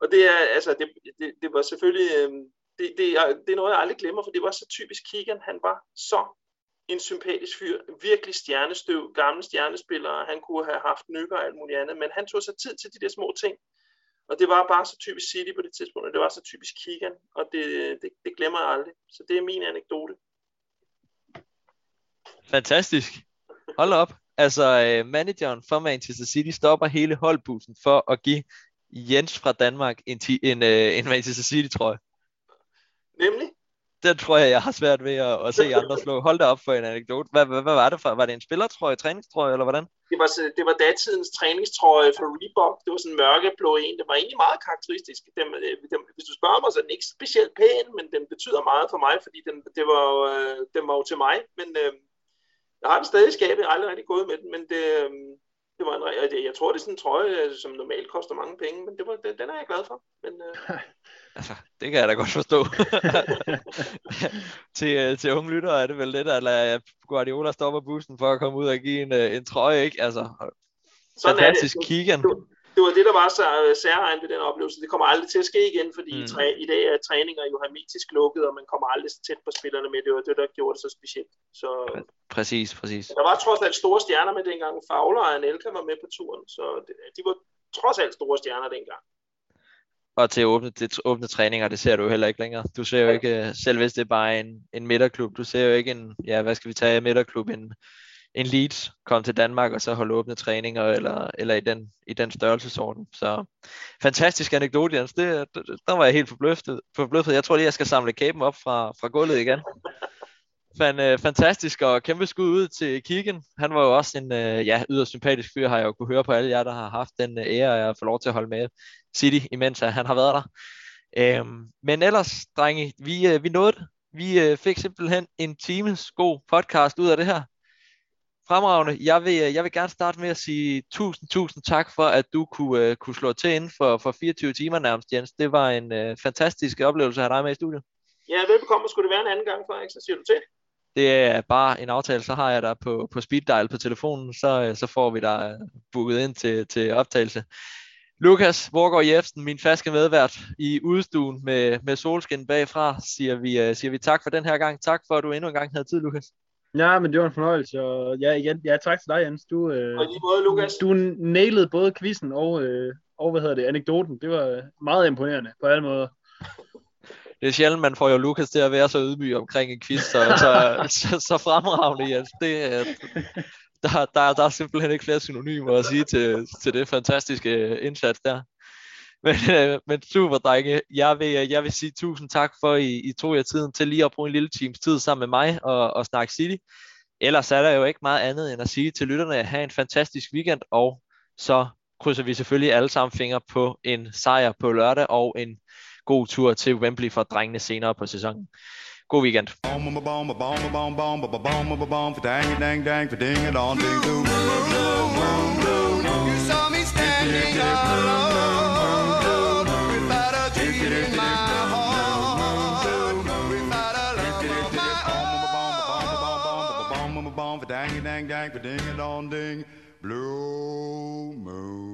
Og det er, altså, det, det, det var selvfølgelig, øh, det, det, er, det er noget, jeg aldrig glemmer, for det var så typisk Kigan, han var så en sympatisk fyr, virkelig stjernestøv, gammel stjernespiller, han kunne have haft nykker og alt muligt andet, men han tog sig tid til de der små ting, og det var bare så typisk City på det tidspunkt, og det var så typisk Kigan, og det, det, det glemmer jeg aldrig. Så det er min anekdote. Fantastisk. Hold op. Altså, øh, manageren for Manchester City stopper hele holdbussen for at give Jens fra Danmark en, ti- en, øh, en Manchester City-trøje. Nemlig? Den tror jeg, jeg har svært ved at, at se andre slå. Hold da op for en anekdote. Hvad, hvad, hvad var det for? Var det en spillertrøje, træningstrøje, eller hvordan? Det var, det var datidens træningstrøje for Reebok. Det var sådan en mørkeblå en. Det var egentlig meget karakteristisk. Dem, dem, hvis du spørger mig, så er den ikke specielt pæn, men den betyder meget for mig, fordi den, det var, øh, den var jo til mig. Men øh, jeg har den stadig i skabet. Jeg har aldrig rigtig gået med den, men det, øh, Det var en, det, jeg tror, det er sådan en trøje, øh, som normalt koster mange penge, men det var, den, den er jeg glad for. Men, øh, Altså, det kan jeg da godt forstå. til, øh, til unge lyttere er det vel det, der lader Guardiola stoppe bussen for at komme ud og give en, øh, en trøje, ikke? Altså, sådan er fantastisk det. Keegan. Det, det var det, der var så øh, særregn ved den oplevelse. Det kommer aldrig til at ske igen, fordi Mm. træ, i dag er træninger jo hermetisk lukket, og man kommer aldrig så tæt på spillerne med. Det var det, der gjorde det så specielt. Så Præcis, præcis. der var trods alt store stjerner med dengang. Fowler og Anelka var med på turen, så det, de var trods alt store stjerner dengang. Og til åbne, til åbne træninger, det ser du jo heller ikke længere. Du ser jo ikke, øh, selv hvis det er bare en, en midterklub, du ser jo ikke en, ja, hvad skal vi tage, en midterklub, en, en Leeds komme til Danmark og så holde åbne træninger, eller, eller i, den, i den størrelsesorden. Så fantastisk anekdote, Jens. Det, det- der var jeg helt forbløffet. forbløffet. Jeg tror lige, jeg skal samle kæben op fra, fra gulvet igen. Fan, øh, fantastisk og kæmpe skud ud til Kigen. Han var jo også en øh, ja, yderst sympatisk fyr, har jeg jo kunne høre på alle jer, der har haft den øh, ære at få lov til at holde med City, imens at han har været der. Øhm, men ellers, drenge, vi, øh, vi nåede det. Vi øh, fik simpelthen en times god podcast ud af det her. Fremragende. Jeg vil, øh, jeg vil gerne starte med at sige tusind, tusind tak for, at du kunne, øh, kunne slå til inden for, for 24 timer nærmest, Jens. Det var en øh, fantastisk oplevelse at have dig med i studiet. Ja, velbekomme. Skulle det være en anden gang, Frederik, så siger du til. Det er bare en aftale, så har jeg dig på, på speed dial på telefonen, så, så får vi dig booket ind til, til optagelse. Lukas Vorgård Jefsen, min faste medvært i udstuen med, med solskin bagfra, siger vi, uh, siger vi tak for den her gang. Tak for, at du endnu en gang havde tid, Lukas. Ja, men det var en fornøjelse, og ja, igen, ja, tak til dig, Jens. Du, øh, Og lige måde, Lukas. du nailede både quizzen og, øh, og hvad hedder det, anekdoten. Det var meget imponerende på alle måder. Det er sjældent, man får jo Lukas til at være så ydmyg omkring en quiz, så, så, så, så fremragende, Jens. Det, er- der, der, der er simpelthen ikke flere synonymer at sige til, til det fantastiske øh, indsats der. Men, øh, men super, drenge. Jeg vil, jeg vil sige tusind tak for, at I, I tog jer tiden til lige at bruge en lille times tid sammen med mig og, og snakke City. Ellers er der jo ikke meget andet end at sige til lytterne, at have en fantastisk weekend, og så krydser vi selvfølgelig alle sammen fingre på en sejr på lørdag og en god tur til Wembley for drengene senere på sæsonen. God weekend. You saw me standing alone. Dang a dang dang, ding a dong ding, blue moon.